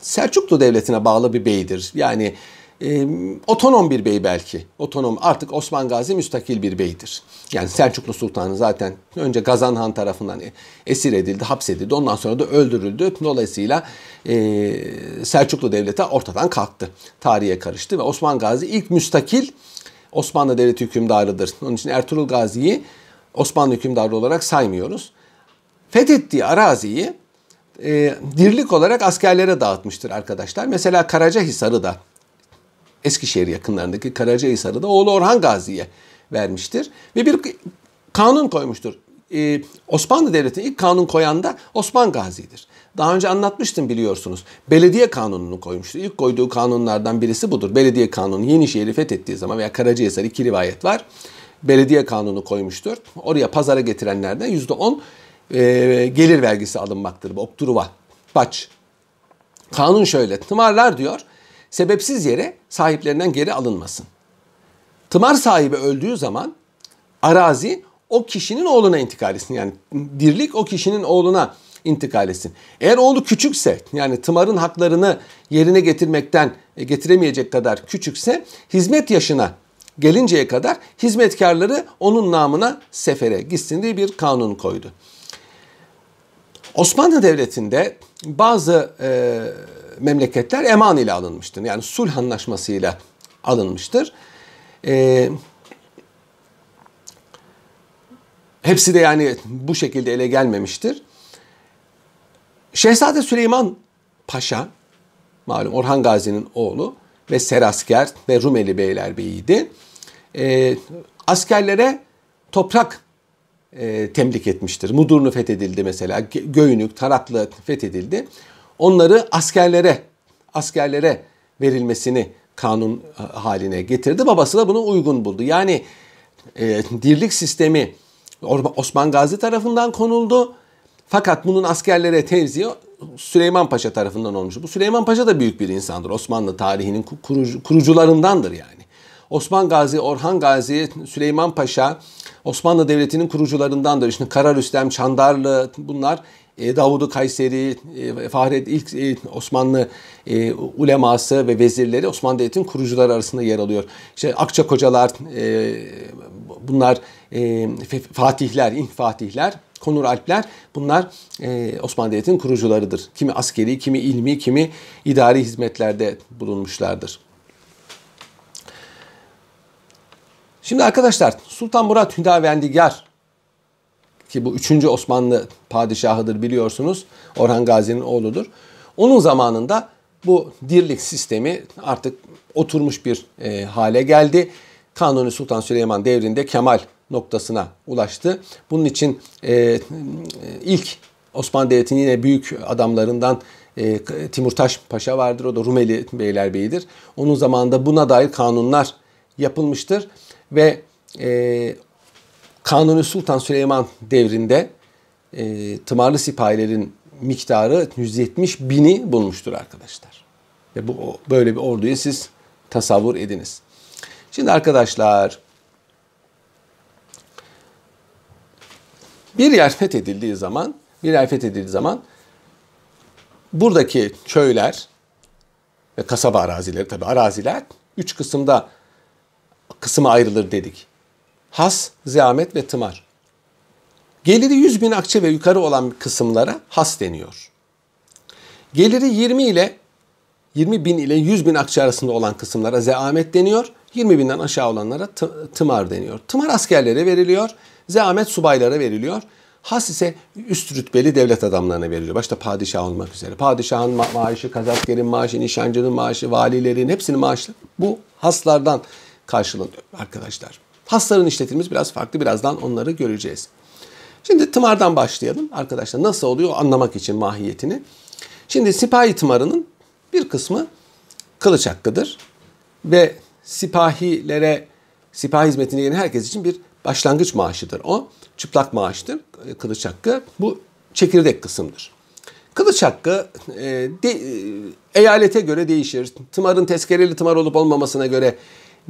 Selçuklu Devleti'ne bağlı bir beydir. Yani e, otonom bir bey belki. Otonom artık Osman Gazi müstakil bir beydir. Yani Selçuklu Sultanı zaten önce Gazan Han tarafından esir edildi, hapsedildi. Ondan sonra da öldürüldü. Dolayısıyla e, Selçuklu Devleti ortadan kalktı. Tarihe karıştı ve Osman Gazi ilk müstakil Osmanlı Devleti hükümdarıdır. Onun için Ertuğrul Gazi'yi Osmanlı hükümdarı olarak saymıyoruz. Fethettiği araziyi e, dirlik olarak askerlere dağıtmıştır arkadaşlar. Mesela Karacahisar'ı da Eskişehir yakınlarındaki Karacahisar'ı oğlu Orhan Gazi'ye vermiştir. Ve bir kanun koymuştur. Ee, Osmanlı Devleti'nin ilk kanun koyan da Osman Gazi'dir. daha önce anlatmıştım biliyorsunuz. Belediye kanununu koymuştu. İlk koyduğu kanunlardan birisi budur. Belediye kanunu Yenişehir'i fethettiği zaman veya Karacahisar iki rivayet var. Belediye kanunu koymuştur. Oraya pazara getirenlerden yüzde on e, gelir vergisi alınmaktır. Opturuva, baç. Kanun şöyle. Tımarlar diyor sebepsiz yere sahiplerinden geri alınmasın. Tımar sahibi öldüğü zaman arazi o kişinin oğluna intikal etsin. Yani dirlik o kişinin oğluna intikal etsin. Eğer oğlu küçükse yani tımarın haklarını yerine getirmekten e, getiremeyecek kadar küçükse hizmet yaşına gelinceye kadar hizmetkarları onun namına sefere gitsin diye bir kanun koydu. Osmanlı Devleti'nde bazı e, memleketler eman ile alınmıştır. Yani sulh anlaşmasıyla alınmıştır. E, hepsi de yani bu şekilde ele gelmemiştir. Şehzade Süleyman Paşa, malum Orhan Gazi'nin oğlu ve Serasker ve Rumeli Beylerbeyi'ydi. E, askerlere toprak e, temlik etmiştir. Mudurnu fethedildi mesela, Göynük, Taraklı fethedildi. Onları askerlere, askerlere verilmesini kanun e, haline getirdi. Babası da bunu uygun buldu. Yani e, dirlik sistemi Osman Gazi tarafından konuldu. Fakat bunun askerlere tevziği Süleyman Paşa tarafından olmuş. Bu Süleyman Paşa da büyük bir insandır. Osmanlı tarihinin kurucu, kurucularındandır yani. Osman Gazi, Orhan Gazi, Süleyman Paşa Osmanlı Devleti'nin kurucularındandır. İşte Kara Rüstem, Çandarlı bunlar e, Davudu Kayseri, e, Fahret ilk e, Osmanlı uleması ve vezirleri Osmanlı Devleti'nin kurucuları arasında yer alıyor. İşte Akçakocalar, bunlar Fatihler, İlk Fatihler, Konur Alpler bunlar Osmanlı Devleti'nin kurucularıdır. Kimi askeri, kimi ilmi, kimi idari hizmetlerde bulunmuşlardır. Şimdi arkadaşlar Sultan Murat Hüdavendigar ki bu 3. Osmanlı padişahıdır biliyorsunuz. Orhan Gazi'nin oğludur. Onun zamanında bu dirlik sistemi artık oturmuş bir e, hale geldi. Kanuni Sultan Süleyman devrinde Kemal noktasına ulaştı. Bunun için e, ilk Osmanlı Devleti'nin yine büyük adamlarından e, Timurtaş Paşa vardır. O da Rumeli Beylerbeyi'dir. Onun zamanında buna dair kanunlar yapılmıştır. Ve e, Kanuni Sultan Süleyman devrinde e, tımarlı sipahilerin miktarı 170 bini bulmuştur arkadaşlar. Ve bu böyle bir orduyu siz tasavvur ediniz. Şimdi arkadaşlar bir yer fethedildiği zaman bir yer fethedildiği zaman buradaki köyler ve kasaba arazileri tabi araziler üç kısımda kısma ayrılır dedik. Has, zahmet ve tımar. Geliri 100 bin akçe ve yukarı olan kısımlara has deniyor. Geliri 20 ile 20 bin ile 100 bin akçe arasında olan kısımlara zeamet deniyor. 20 binden aşağı olanlara tımar deniyor. Tımar askerlere veriliyor. Zeamet subaylara veriliyor. Has ise üst rütbeli devlet adamlarına veriliyor. Başta padişah olmak üzere. Padişahın ma- maaşı, kazaskerin maaşı, nişancının maaşı, valilerin hepsinin maaşı bu haslardan karşılanıyor arkadaşlar. Hasların işletilmesi biraz farklı. Birazdan onları göreceğiz. Şimdi tımardan başlayalım arkadaşlar. Nasıl oluyor anlamak için mahiyetini. Şimdi sipahi tımarının bir kısmı kılıç hakkıdır. Ve sipahilere, sipahi hizmetine gelen herkes için bir başlangıç maaşıdır. O çıplak maaştır, e, kılıç hakkı. Bu çekirdek kısımdır. Kılıç hakkı e, de, e, eyalete göre değişir. Tımarın tezkereli tımar olup olmamasına göre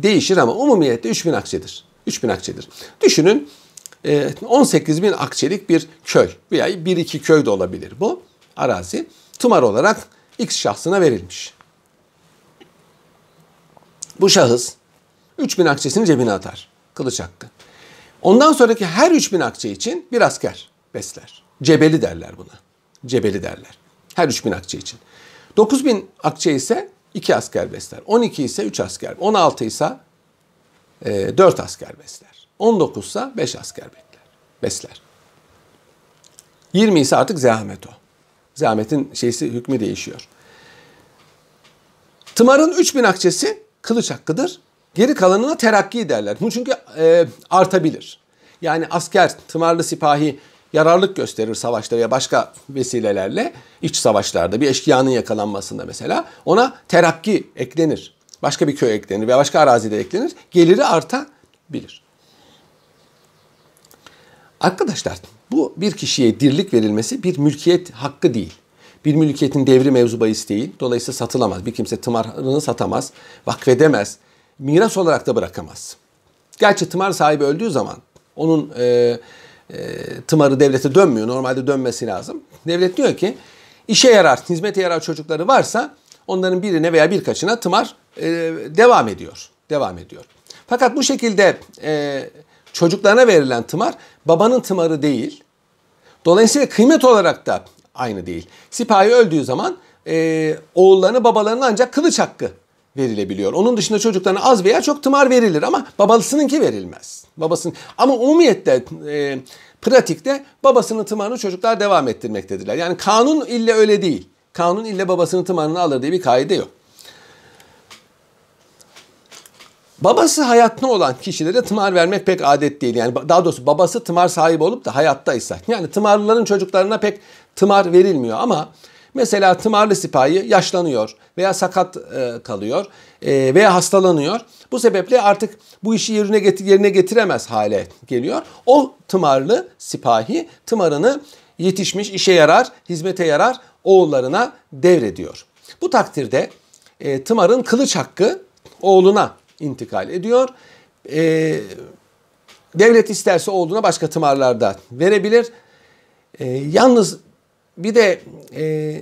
değişir ama umumiyette 3000 akçedir. 3000 akçedir. Düşünün 18 e, bin akçelik bir köy veya bir iki köy de olabilir bu arazi. Tımar olarak X şahsına verilmiş. Bu şahıs 3000 akçesini cebine atar. Kılıç hakkı. Ondan sonraki her 3000 akçe için bir asker besler. Cebeli derler buna. Cebeli derler. Her 3000 akçe için. 9000 akçe ise 2 asker besler. 12 ise 3 asker. 16 ise e, 4 asker besler. 19 ise 5 asker besler. 20 ise artık zahmet o. Zahmetin şeysi hükmü değişiyor. Tımarın 3000 akçesi kılıç hakkıdır. Geri kalanına terakki derler. Bu çünkü e, artabilir. Yani asker, tımarlı sipahi yararlık gösterir savaşta veya başka vesilelerle iç savaşlarda bir eşkıyanın yakalanmasında mesela ona terakki eklenir. Başka bir köy eklenir veya başka arazide eklenir. Geliri artabilir. Arkadaşlar bu bir kişiye dirlik verilmesi bir mülkiyet hakkı değil. Bir mülkiyetin devri mevzu bahis değil. Dolayısıyla satılamaz. Bir kimse tımarını satamaz, vakfedemez, miras olarak da bırakamaz. Gerçi tımar sahibi öldüğü zaman onun e, tımarı devlete dönmüyor. Normalde dönmesi lazım. Devlet diyor ki işe yarar, hizmete yarar çocukları varsa onların birine veya birkaçına tımar e, devam ediyor. Devam ediyor. Fakat bu şekilde e, çocuklarına verilen tımar babanın tımarı değil. Dolayısıyla kıymet olarak da aynı değil. Sipahi öldüğü zaman e, oğullarını babalarına ancak kılıç hakkı verilebiliyor. Onun dışında çocuklarına az veya çok tımar verilir ama babasınınki verilmez. Babasının ama umumiyette e, pratikte babasının tımarını çocuklar devam ettirmektedirler. Yani kanun ille öyle değil. Kanun ille babasının tımarını alır diye bir kaide yok. Babası hayatta olan kişilere tımar vermek pek adet değil. Yani daha doğrusu babası tımar sahibi olup da hayattaysa. Yani tımarlıların çocuklarına pek tımar verilmiyor ama mesela tımarlı sipahi yaşlanıyor veya sakat e, kalıyor e, veya hastalanıyor. Bu sebeple artık bu işi yerine, getir, yerine getiremez hale geliyor. O tımarlı sipahi tımarını yetişmiş, işe yarar, hizmete yarar oğullarına devrediyor. Bu takdirde e, tımarın kılıç hakkı oğluna intikal ediyor. Devlet isterse oğluna başka tımarlarda verebilir. Yalnız bir de e,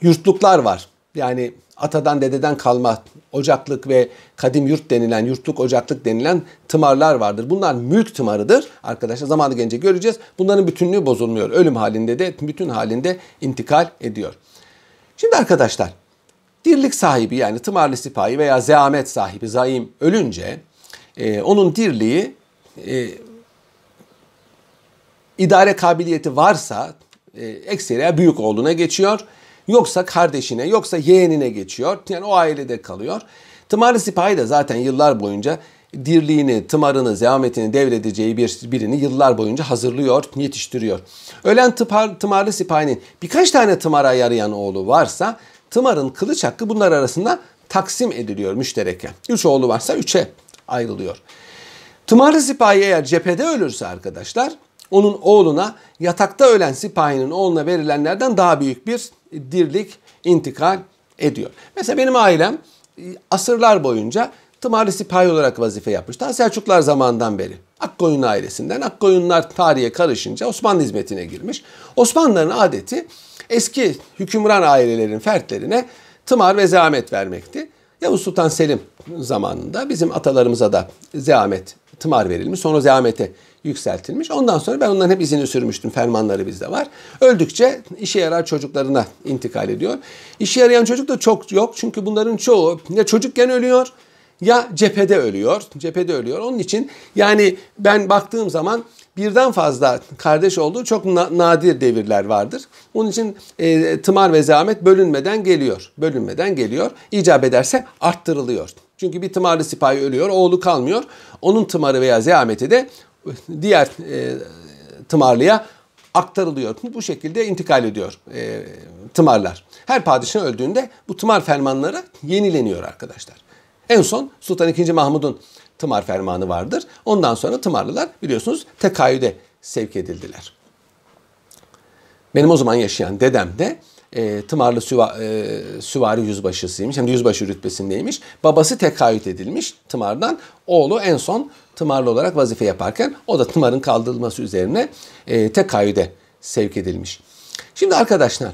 yurtluklar var. Yani atadan dededen kalma ocaklık ve kadim yurt denilen, yurtluk ocaklık denilen tımarlar vardır. Bunlar mülk tımarıdır. Arkadaşlar zamanı gelince göreceğiz. Bunların bütünlüğü bozulmuyor. Ölüm halinde de bütün halinde intikal ediyor. Şimdi arkadaşlar dirlik sahibi yani tımarlı sipahi veya zeamet sahibi zaim ölünce e, onun dirliği e, idare kabiliyeti varsa e, ekseriye büyük oğluna geçiyor. Yoksa kardeşine, yoksa yeğenine geçiyor. Yani o ailede kalıyor. Tımarlı sipahi de zaten yıllar boyunca dirliğini, tımarını, zeametini devredeceği bir, birini yıllar boyunca hazırlıyor, yetiştiriyor. Ölen tıpar, tımarlı sipahinin birkaç tane tımara yarayan oğlu varsa tımarın kılıç hakkı bunlar arasında taksim ediliyor müştereke. Üç oğlu varsa üçe ayrılıyor. Tımarlı sipahi eğer cephede ölürse arkadaşlar onun oğluna yatakta ölen sipahinin oğluna verilenlerden daha büyük bir dirlik intikal ediyor. Mesela benim ailem e, asırlar boyunca tımarlı sipahi olarak vazife yapmış. Daha Selçuklar zamanından beri. Akkoyun ailesinden. Akkoyunlar tarihe karışınca Osmanlı hizmetine girmiş. Osmanlıların adeti eski hükümran ailelerin fertlerine tımar ve zahmet vermekti. Yavuz Sultan Selim zamanında bizim atalarımıza da zahmet, tımar verilmiş. Sonra zahmete yükseltilmiş. Ondan sonra ben onların hep izini sürmüştüm. Fermanları bizde var. Öldükçe işe yarar çocuklarına intikal ediyor. İşe yarayan çocuk da çok yok. Çünkü bunların çoğu ya çocukken ölüyor ya cephede ölüyor. Cephede ölüyor. Onun için yani ben baktığım zaman birden fazla kardeş olduğu çok na- nadir devirler vardır. Onun için e, tımar ve zahmet bölünmeden geliyor. Bölünmeden geliyor. İcap ederse arttırılıyor. Çünkü bir tımarlı sipahi ölüyor, oğlu kalmıyor. Onun tımarı veya zahmeti de diğer e, tımarlıya aktarılıyor. Bu şekilde intikal ediyor e, tımarlar. Her padişah öldüğünde bu tımar fermanları yenileniyor arkadaşlar. En son Sultan II. Mahmud'un tımar fermanı vardır. Ondan sonra tımarlılar biliyorsunuz tekayyüde sevk edildiler. Benim o zaman yaşayan dedem de e, tımarlı süva, e, süvari yüzbaşısıymış. Hem de yüzbaşı rütbesindeymiş. Babası tekayyüt edilmiş tımardan. Oğlu en son tımarlı olarak vazife yaparken o da tımarın kaldırılması üzerine e, tekayyüde sevk edilmiş. Şimdi arkadaşlar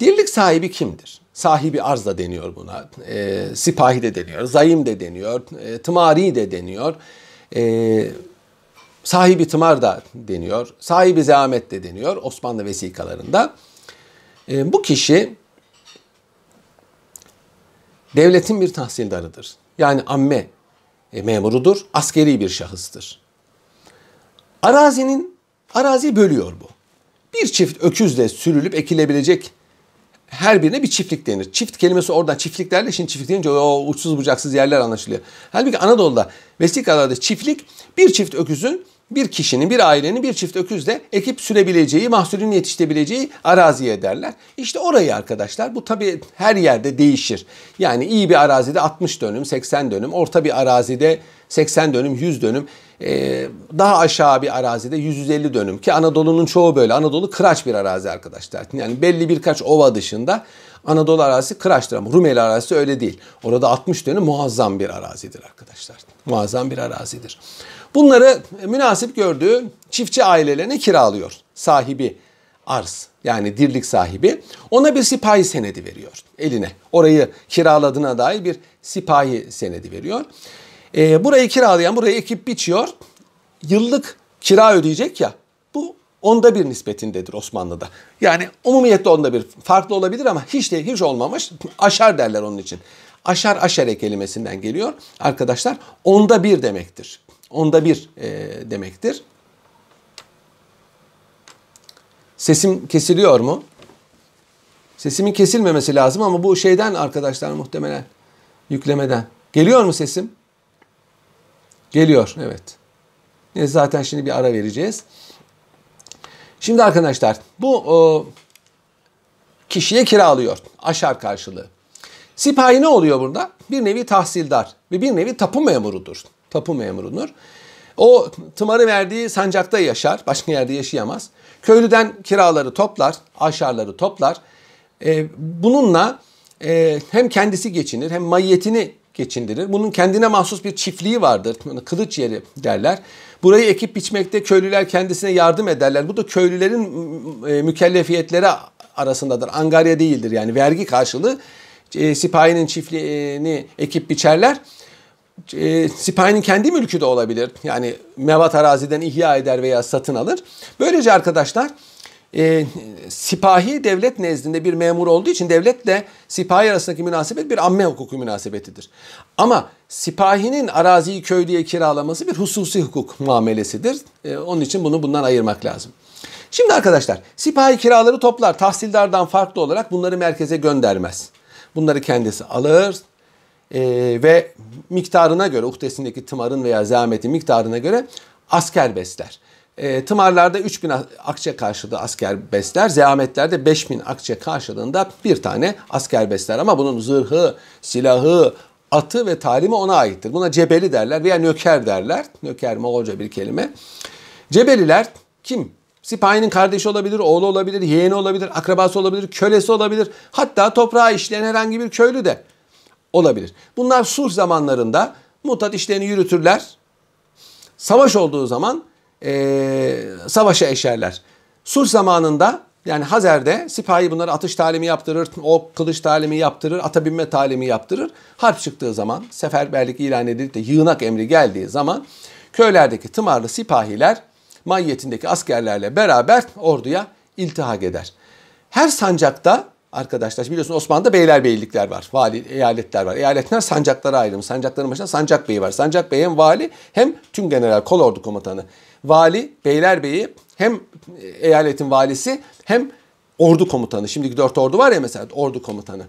dirlik sahibi kimdir? Sahibi arz da deniyor buna. E, sipahi de deniyor. Zayim de deniyor. E, tımari de deniyor. E, sahibi tımar da deniyor. Sahibi zahmet de deniyor Osmanlı vesikalarında. E, bu kişi devletin bir tahsildarıdır. Yani amme e, memurudur, askeri bir şahıstır. Arazinin, arazi bölüyor bu. Bir çift öküzle sürülüp ekilebilecek her birine bir çiftlik denir. Çift kelimesi oradan çiftliklerle şimdi çiftlik deyince o uçsuz bucaksız yerler anlaşılıyor. Halbuki Anadolu'da vesikalarda çiftlik bir çift öküzün bir kişinin, bir ailenin bir çift öküzle ekip sürebileceği, mahsulünü yetiştirebileceği araziye ederler. İşte orayı arkadaşlar bu tabii her yerde değişir. Yani iyi bir arazide 60 dönüm, 80 dönüm, orta bir arazide 80 dönüm, 100 dönüm, ee, daha aşağı bir arazide 150 dönüm ki Anadolu'nun çoğu böyle. Anadolu kıraç bir arazi arkadaşlar. Yani belli birkaç ova dışında Anadolu arazisi kıraçtır ama Rumeli arazisi öyle değil. Orada 60 dönüm muazzam bir arazidir arkadaşlar. Muazzam bir arazidir. Bunları münasip gördüğü çiftçi ailelerine kiralıyor sahibi arz yani dirlik sahibi ona bir sipahi senedi veriyor eline. Orayı kiraladığına dair bir sipahi senedi veriyor. E, burayı kiralayan burayı ekip biçiyor. Yıllık kira ödeyecek ya bu onda bir nispetindedir Osmanlı'da. Yani umumiyette onda bir farklı olabilir ama hiç de hiç olmamış aşar derler onun için. Aşar aşere kelimesinden geliyor arkadaşlar. Onda bir demektir. Onda bir e, demektir. Sesim kesiliyor mu? Sesimin kesilmemesi lazım ama bu şeyden arkadaşlar muhtemelen yüklemeden. Geliyor mu sesim? Geliyor evet. E zaten şimdi bir ara vereceğiz. Şimdi arkadaşlar bu o, kişiye kiralıyor aşar karşılığı. Sipahi ne oluyor burada? Bir nevi tahsildar ve bir nevi tapu memurudur. Tapu memurudur. O tımarı verdiği sancakta yaşar, başka yerde yaşayamaz. Köylüden kiraları toplar, aşarları toplar. Ee, bununla e, hem kendisi geçinir hem mayiyetini geçindirir. Bunun kendine mahsus bir çiftliği vardır. Kılıç yeri derler. Burayı ekip biçmekte köylüler kendisine yardım ederler. Bu da köylülerin e, mükellefiyetleri arasındadır. Angarya değildir yani vergi karşılığı e, sipahinin çiftliğini ekip biçerler. E, sipahinin kendi mülkü de olabilir. Yani mevat araziden ihya eder veya satın alır. Böylece arkadaşlar e, sipahi devlet nezdinde bir memur olduğu için devletle sipahi arasındaki münasebet bir amme hukuku münasebetidir. Ama sipahinin araziyi köy diye kiralaması bir hususi hukuk muamelesidir. E, onun için bunu bundan ayırmak lazım. Şimdi arkadaşlar sipahi kiraları toplar. Tahsildardan farklı olarak bunları merkeze göndermez. Bunları kendisi alır e, ve miktarına göre uhdesindeki tımarın veya zahmetin miktarına göre asker besler. E, tımarlarda 3000 akçe karşılığı asker besler. Zehametlerde 5000 akçe karşılığında bir tane asker besler. Ama bunun zırhı, silahı, atı ve talimi ona aittir. Buna cebeli derler veya nöker derler. Nöker Moğolca bir kelime. Cebeliler kim? Sipahinin kardeşi olabilir, oğlu olabilir, yeğeni olabilir, akrabası olabilir, kölesi olabilir. Hatta toprağı işleyen herhangi bir köylü de olabilir. Bunlar sulh zamanlarında mutat işlerini yürütürler. Savaş olduğu zaman e, savaşa eşerler. Sulh zamanında yani Hazer'de sipahi bunları atış talimi yaptırır, o kılıç talimi yaptırır, ata binme talimi yaptırır. Harp çıktığı zaman, seferberlik ilan edilip de yığınak emri geldiği zaman köylerdeki tımarlı sipahiler mahiyetindeki askerlerle beraber orduya iltihak eder. Her sancakta arkadaşlar biliyorsun Osmanlı'da beylerbeylikler var. Vali eyaletler var. Eyaletler sancaklara ayrılmış. Sancakların başında sancak beyi var. Sancak beyi hem vali hem tüm general kolordu komutanı vali, beylerbeyi hem eyaletin valisi hem ordu komutanı. Şimdiki dört ordu var ya mesela ordu komutanı.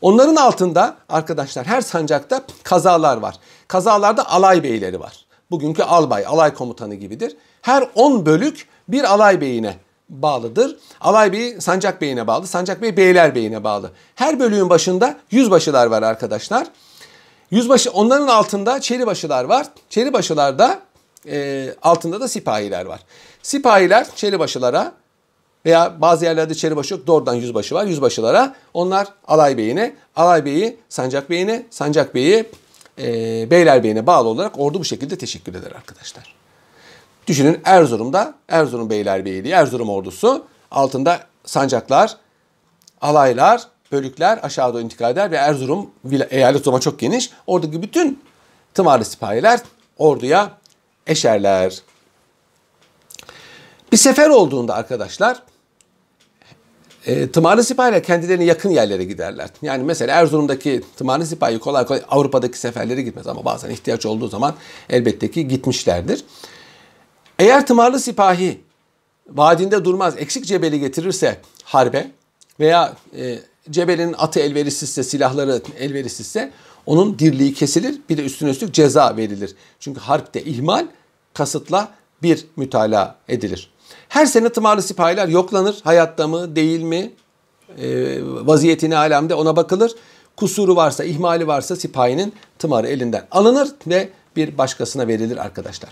Onların altında arkadaşlar her sancakta kazalar var. Kazalarda alay beyleri var. Bugünkü albay, alay komutanı gibidir. Her 10 bölük bir alay beyine bağlıdır. Alay beyi sancak beyine bağlı, sancak bey beyler beyine bağlı. Her bölüğün başında yüzbaşılar var arkadaşlar. Yüzbaşı onların altında çeribaşılar var. Çeribaşılar da e, altında da sipahiler var. Sipahiler çelibaşılara veya bazı yerlerde çelibaşı yok doğrudan yüzbaşı var. Yüzbaşılara onlar alay beyine, alay beyi sancak beyine, sancak beyi e, beyler beyine bağlı olarak ordu bu şekilde teşekkür eder arkadaşlar. Düşünün Erzurum'da Erzurum Beylerbeyliği, Erzurum ordusu altında sancaklar, alaylar, bölükler aşağı doğru intikal eder ve Erzurum eyalet zaman çok geniş. Oradaki bütün tımarlı sipahiler orduya eşerler. Bir sefer olduğunda arkadaşlar e, tımarlı sipahiler kendilerine yakın yerlere giderler. Yani mesela Erzurum'daki tımarlı sipahi kolay kolay Avrupa'daki seferlere gitmez ama bazen ihtiyaç olduğu zaman elbette ki gitmişlerdir. Eğer tımarlı sipahi vadinde durmaz, eksik cebeli getirirse harbe veya e, cebelin atı elverişsizse, silahları elverişsizse onun dirliği kesilir. Bir de üstüne üstlük ceza verilir. Çünkü harpte ihmal kasıtla bir mütalaa edilir. Her sene tımarlı sipahiler yoklanır. Hayatta mı değil mi e, vaziyetine alemde ona bakılır. Kusuru varsa, ihmali varsa sipahinin tımarı elinden alınır ve bir başkasına verilir arkadaşlar.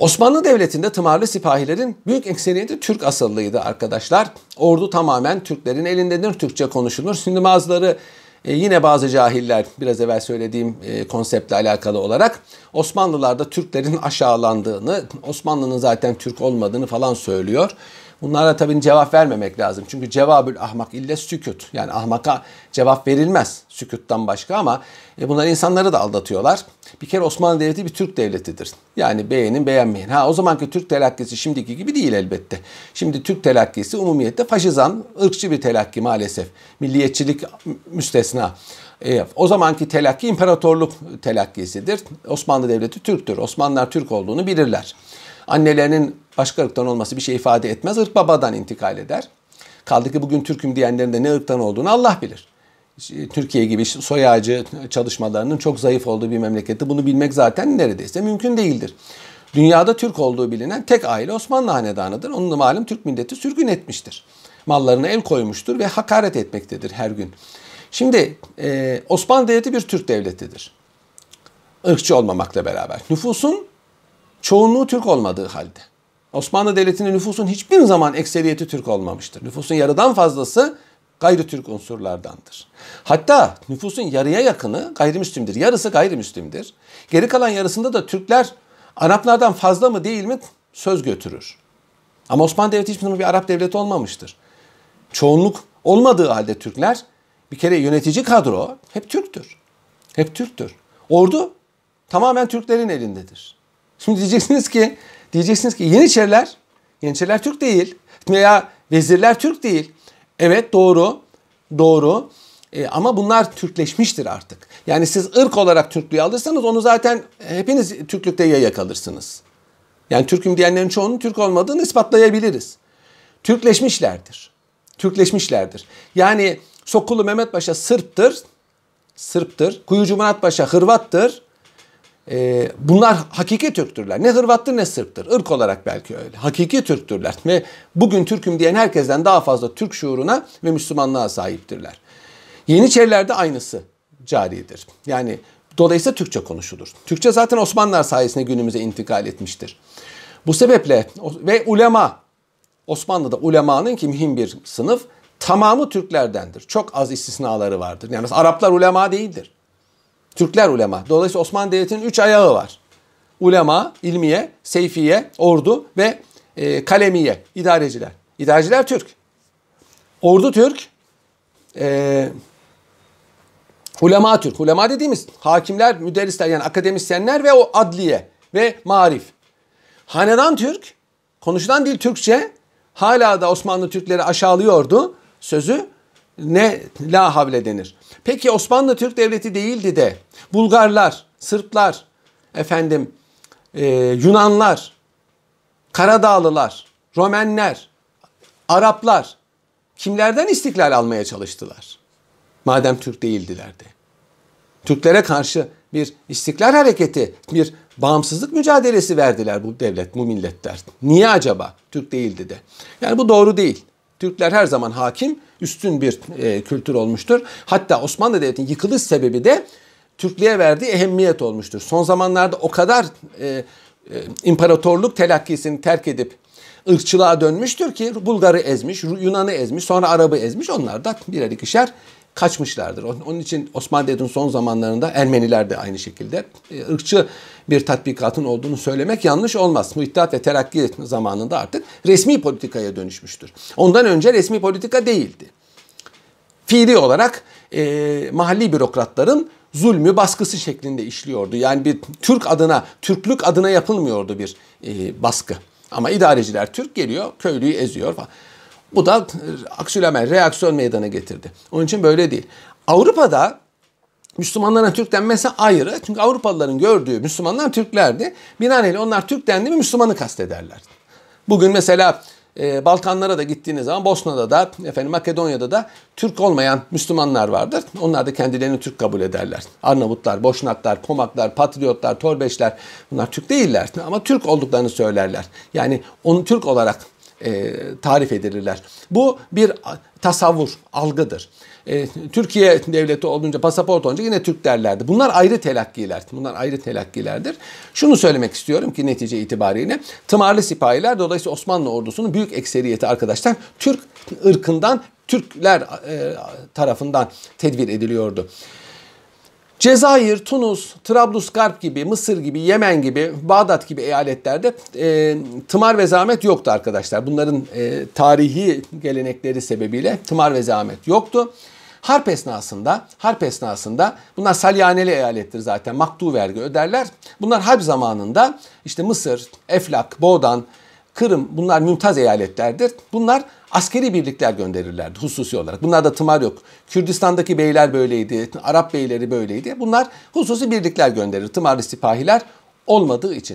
Osmanlı Devleti'nde tımarlı sipahilerin büyük ekseriyeti Türk asıllıydı arkadaşlar. Ordu tamamen Türklerin elindedir. Türkçe konuşulur. Şimdi bazıları e, yine bazı cahiller biraz evvel söylediğim e, konseptle alakalı olarak Osmanlılarda Türklerin aşağılandığını, Osmanlı'nın zaten Türk olmadığını falan söylüyor. Bunlara tabii cevap vermemek lazım. Çünkü cevabül ahmak ille sükut. Yani ahmaka cevap verilmez sükuttan başka ama e, bunlar insanları da aldatıyorlar. Bir kere Osmanlı Devleti bir Türk devletidir. Yani beğenin beğenmeyin. Ha o zamanki Türk telakkisi şimdiki gibi değil elbette. Şimdi Türk telakkisi umumiyette faşizan, ırkçı bir telakki maalesef. Milliyetçilik müstesna. E, o zamanki telakki imparatorluk telakkisidir. Osmanlı Devleti Türktür. Osmanlılar Türk olduğunu bilirler. Annelerinin başka ırktan olması bir şey ifade etmez. Irk babadan intikal eder. Kaldı ki bugün Türk'üm diyenlerin de ne ırktan olduğunu Allah bilir. Türkiye gibi soy ağacı çalışmalarının çok zayıf olduğu bir memlekette bunu bilmek zaten neredeyse mümkün değildir. Dünyada Türk olduğu bilinen tek aile Osmanlı Hanedanı'dır. Onun da malum Türk milleti sürgün etmiştir. Mallarına el koymuştur ve hakaret etmektedir her gün. Şimdi e, Osmanlı Devleti bir Türk devletidir. Irkçı olmamakla beraber. Nüfusun çoğunluğu Türk olmadığı halde. Osmanlı Devleti'nin nüfusun hiçbir zaman ekseriyeti Türk olmamıştır. Nüfusun yarıdan fazlası gayri Türk unsurlardandır. Hatta nüfusun yarıya yakını gayrimüslimdir. Yarısı gayrimüslimdir. Geri kalan yarısında da Türkler Araplardan fazla mı değil mi söz götürür. Ama Osmanlı Devleti hiçbir zaman bir Arap devleti olmamıştır. Çoğunluk olmadığı halde Türkler bir kere yönetici kadro hep Türktür. Hep Türktür. Ordu tamamen Türklerin elindedir. Şimdi diyeceksiniz ki diyeceksiniz ki Yeniçeriler Yeniçeriler Türk değil veya vezirler Türk değil. Evet doğru. Doğru. E, ama bunlar Türkleşmiştir artık. Yani siz ırk olarak Türklüğü alırsanız onu zaten hepiniz Türklükte yaya kalırsınız. Yani Türk'üm diyenlerin çoğunun Türk olmadığını ispatlayabiliriz. Türkleşmişlerdir. Türkleşmişlerdir. Yani Sokulu Mehmet Paşa Sırp'tır. Sırp'tır. Kuyucu Murat Paşa Hırvat'tır. Ee, bunlar hakiki Türktürler. Ne Hırvattır ne Sırp'tır. Irk olarak belki öyle. Hakiki Türktürler. Ve bugün Türk'üm diyen herkesten daha fazla Türk şuuruna ve Müslümanlığa sahiptirler. Yeniçerilerde aynısı caridir. Yani dolayısıyla Türkçe konuşulur. Türkçe zaten Osmanlılar sayesinde günümüze intikal etmiştir. Bu sebeple ve ulema Osmanlı'da ulemanın ki mühim bir sınıf tamamı Türklerdendir. Çok az istisnaları vardır. Yani Araplar ulema değildir. Türkler ulema. Dolayısıyla Osmanlı Devleti'nin üç ayağı var. Ulema, ilmiye, seyfiye, ordu ve e, kalemiye, idareciler. İdareciler Türk. Ordu Türk. E, ulema Türk. Ulema dediğimiz hakimler, müderrisler yani akademisyenler ve o adliye ve marif. Hanedan Türk. Konuşulan dil Türkçe. Hala da Osmanlı Türkleri aşağılıyordu. Sözü ne la havle denir. Peki Osmanlı Türk Devleti değildi de Bulgarlar, Sırplar, efendim e, Yunanlar, Karadağlılar, Romenler, Araplar kimlerden istiklal almaya çalıştılar? Madem Türk değildilerdi. Türklere karşı bir istiklal hareketi, bir bağımsızlık mücadelesi verdiler bu devlet, bu milletler. Niye acaba Türk değildi de? Yani bu doğru değil. Türkler her zaman hakim, üstün bir e, kültür olmuştur. Hatta Osmanlı Devleti'nin yıkılış sebebi de Türklüğe verdiği ehemmiyet olmuştur. Son zamanlarda o kadar e, e, imparatorluk telakkisini terk edip ırkçılığa dönmüştür ki Bulgar'ı ezmiş, Yunan'ı ezmiş, sonra Arap'ı ezmiş. Onlar da birer ikişer kaçmışlardır. Onun için Osmanlı Devleti'nin son zamanlarında Ermeniler de aynı şekilde e, ırkçı bir tatbikatın olduğunu söylemek yanlış olmaz. Müttehat ve terakki zamanında artık resmi politikaya dönüşmüştür. Ondan önce resmi politika değildi. Fiili olarak e, mahalli bürokratların zulmü baskısı şeklinde işliyordu. Yani bir Türk adına, Türklük adına yapılmıyordu bir e, baskı. Ama idareciler Türk geliyor, köylüyü eziyor falan. Bu da e, aksiyonel reaksiyon meydana getirdi. Onun için böyle değil. Avrupa'da Müslümanların Türk denmesi ayrı. Çünkü Avrupalıların gördüğü Müslümanlar Türklerdi. Binaenaleyh onlar Türk dendi mi Müslümanı kastederler. Bugün mesela e, Balkanlara da gittiğiniz zaman Bosna'da da efendim Makedonya'da da Türk olmayan Müslümanlar vardır. Onlar da kendilerini Türk kabul ederler. Arnavutlar, Boşnaklar, Pomaklar, Patriotlar, Torbeşler bunlar Türk değiller ama Türk olduklarını söylerler. Yani onu Türk olarak e, tarif edilirler. Bu bir tasavvur, algıdır. E, Türkiye devleti olunca, pasaport olunca yine Türk derlerdi. Bunlar ayrı telakkiler. Bunlar ayrı telakkilerdir. Şunu söylemek istiyorum ki netice itibariyle tımarlı sipahiler dolayısıyla Osmanlı ordusunun büyük ekseriyeti arkadaşlar Türk ırkından Türkler e, tarafından tedbir ediliyordu. Cezayir, Tunus, Trablusgarp gibi, Mısır gibi, Yemen gibi, Bağdat gibi eyaletlerde e, tımar ve zahmet yoktu arkadaşlar. Bunların e, tarihi gelenekleri sebebiyle tımar ve zahmet yoktu. Harp esnasında, harp esnasında bunlar salyaneli eyalettir zaten. Maktu vergi öderler. Bunlar harp zamanında işte Mısır, Eflak, Boğdan, Kırım bunlar mümtaz eyaletlerdir. Bunlar askeri birlikler gönderirlerdi hususi olarak. Bunlarda tımar yok. Kürdistan'daki beyler böyleydi, Arap beyleri böyleydi. Bunlar hususi birlikler gönderir. Tımarlı sipahiler olmadığı için.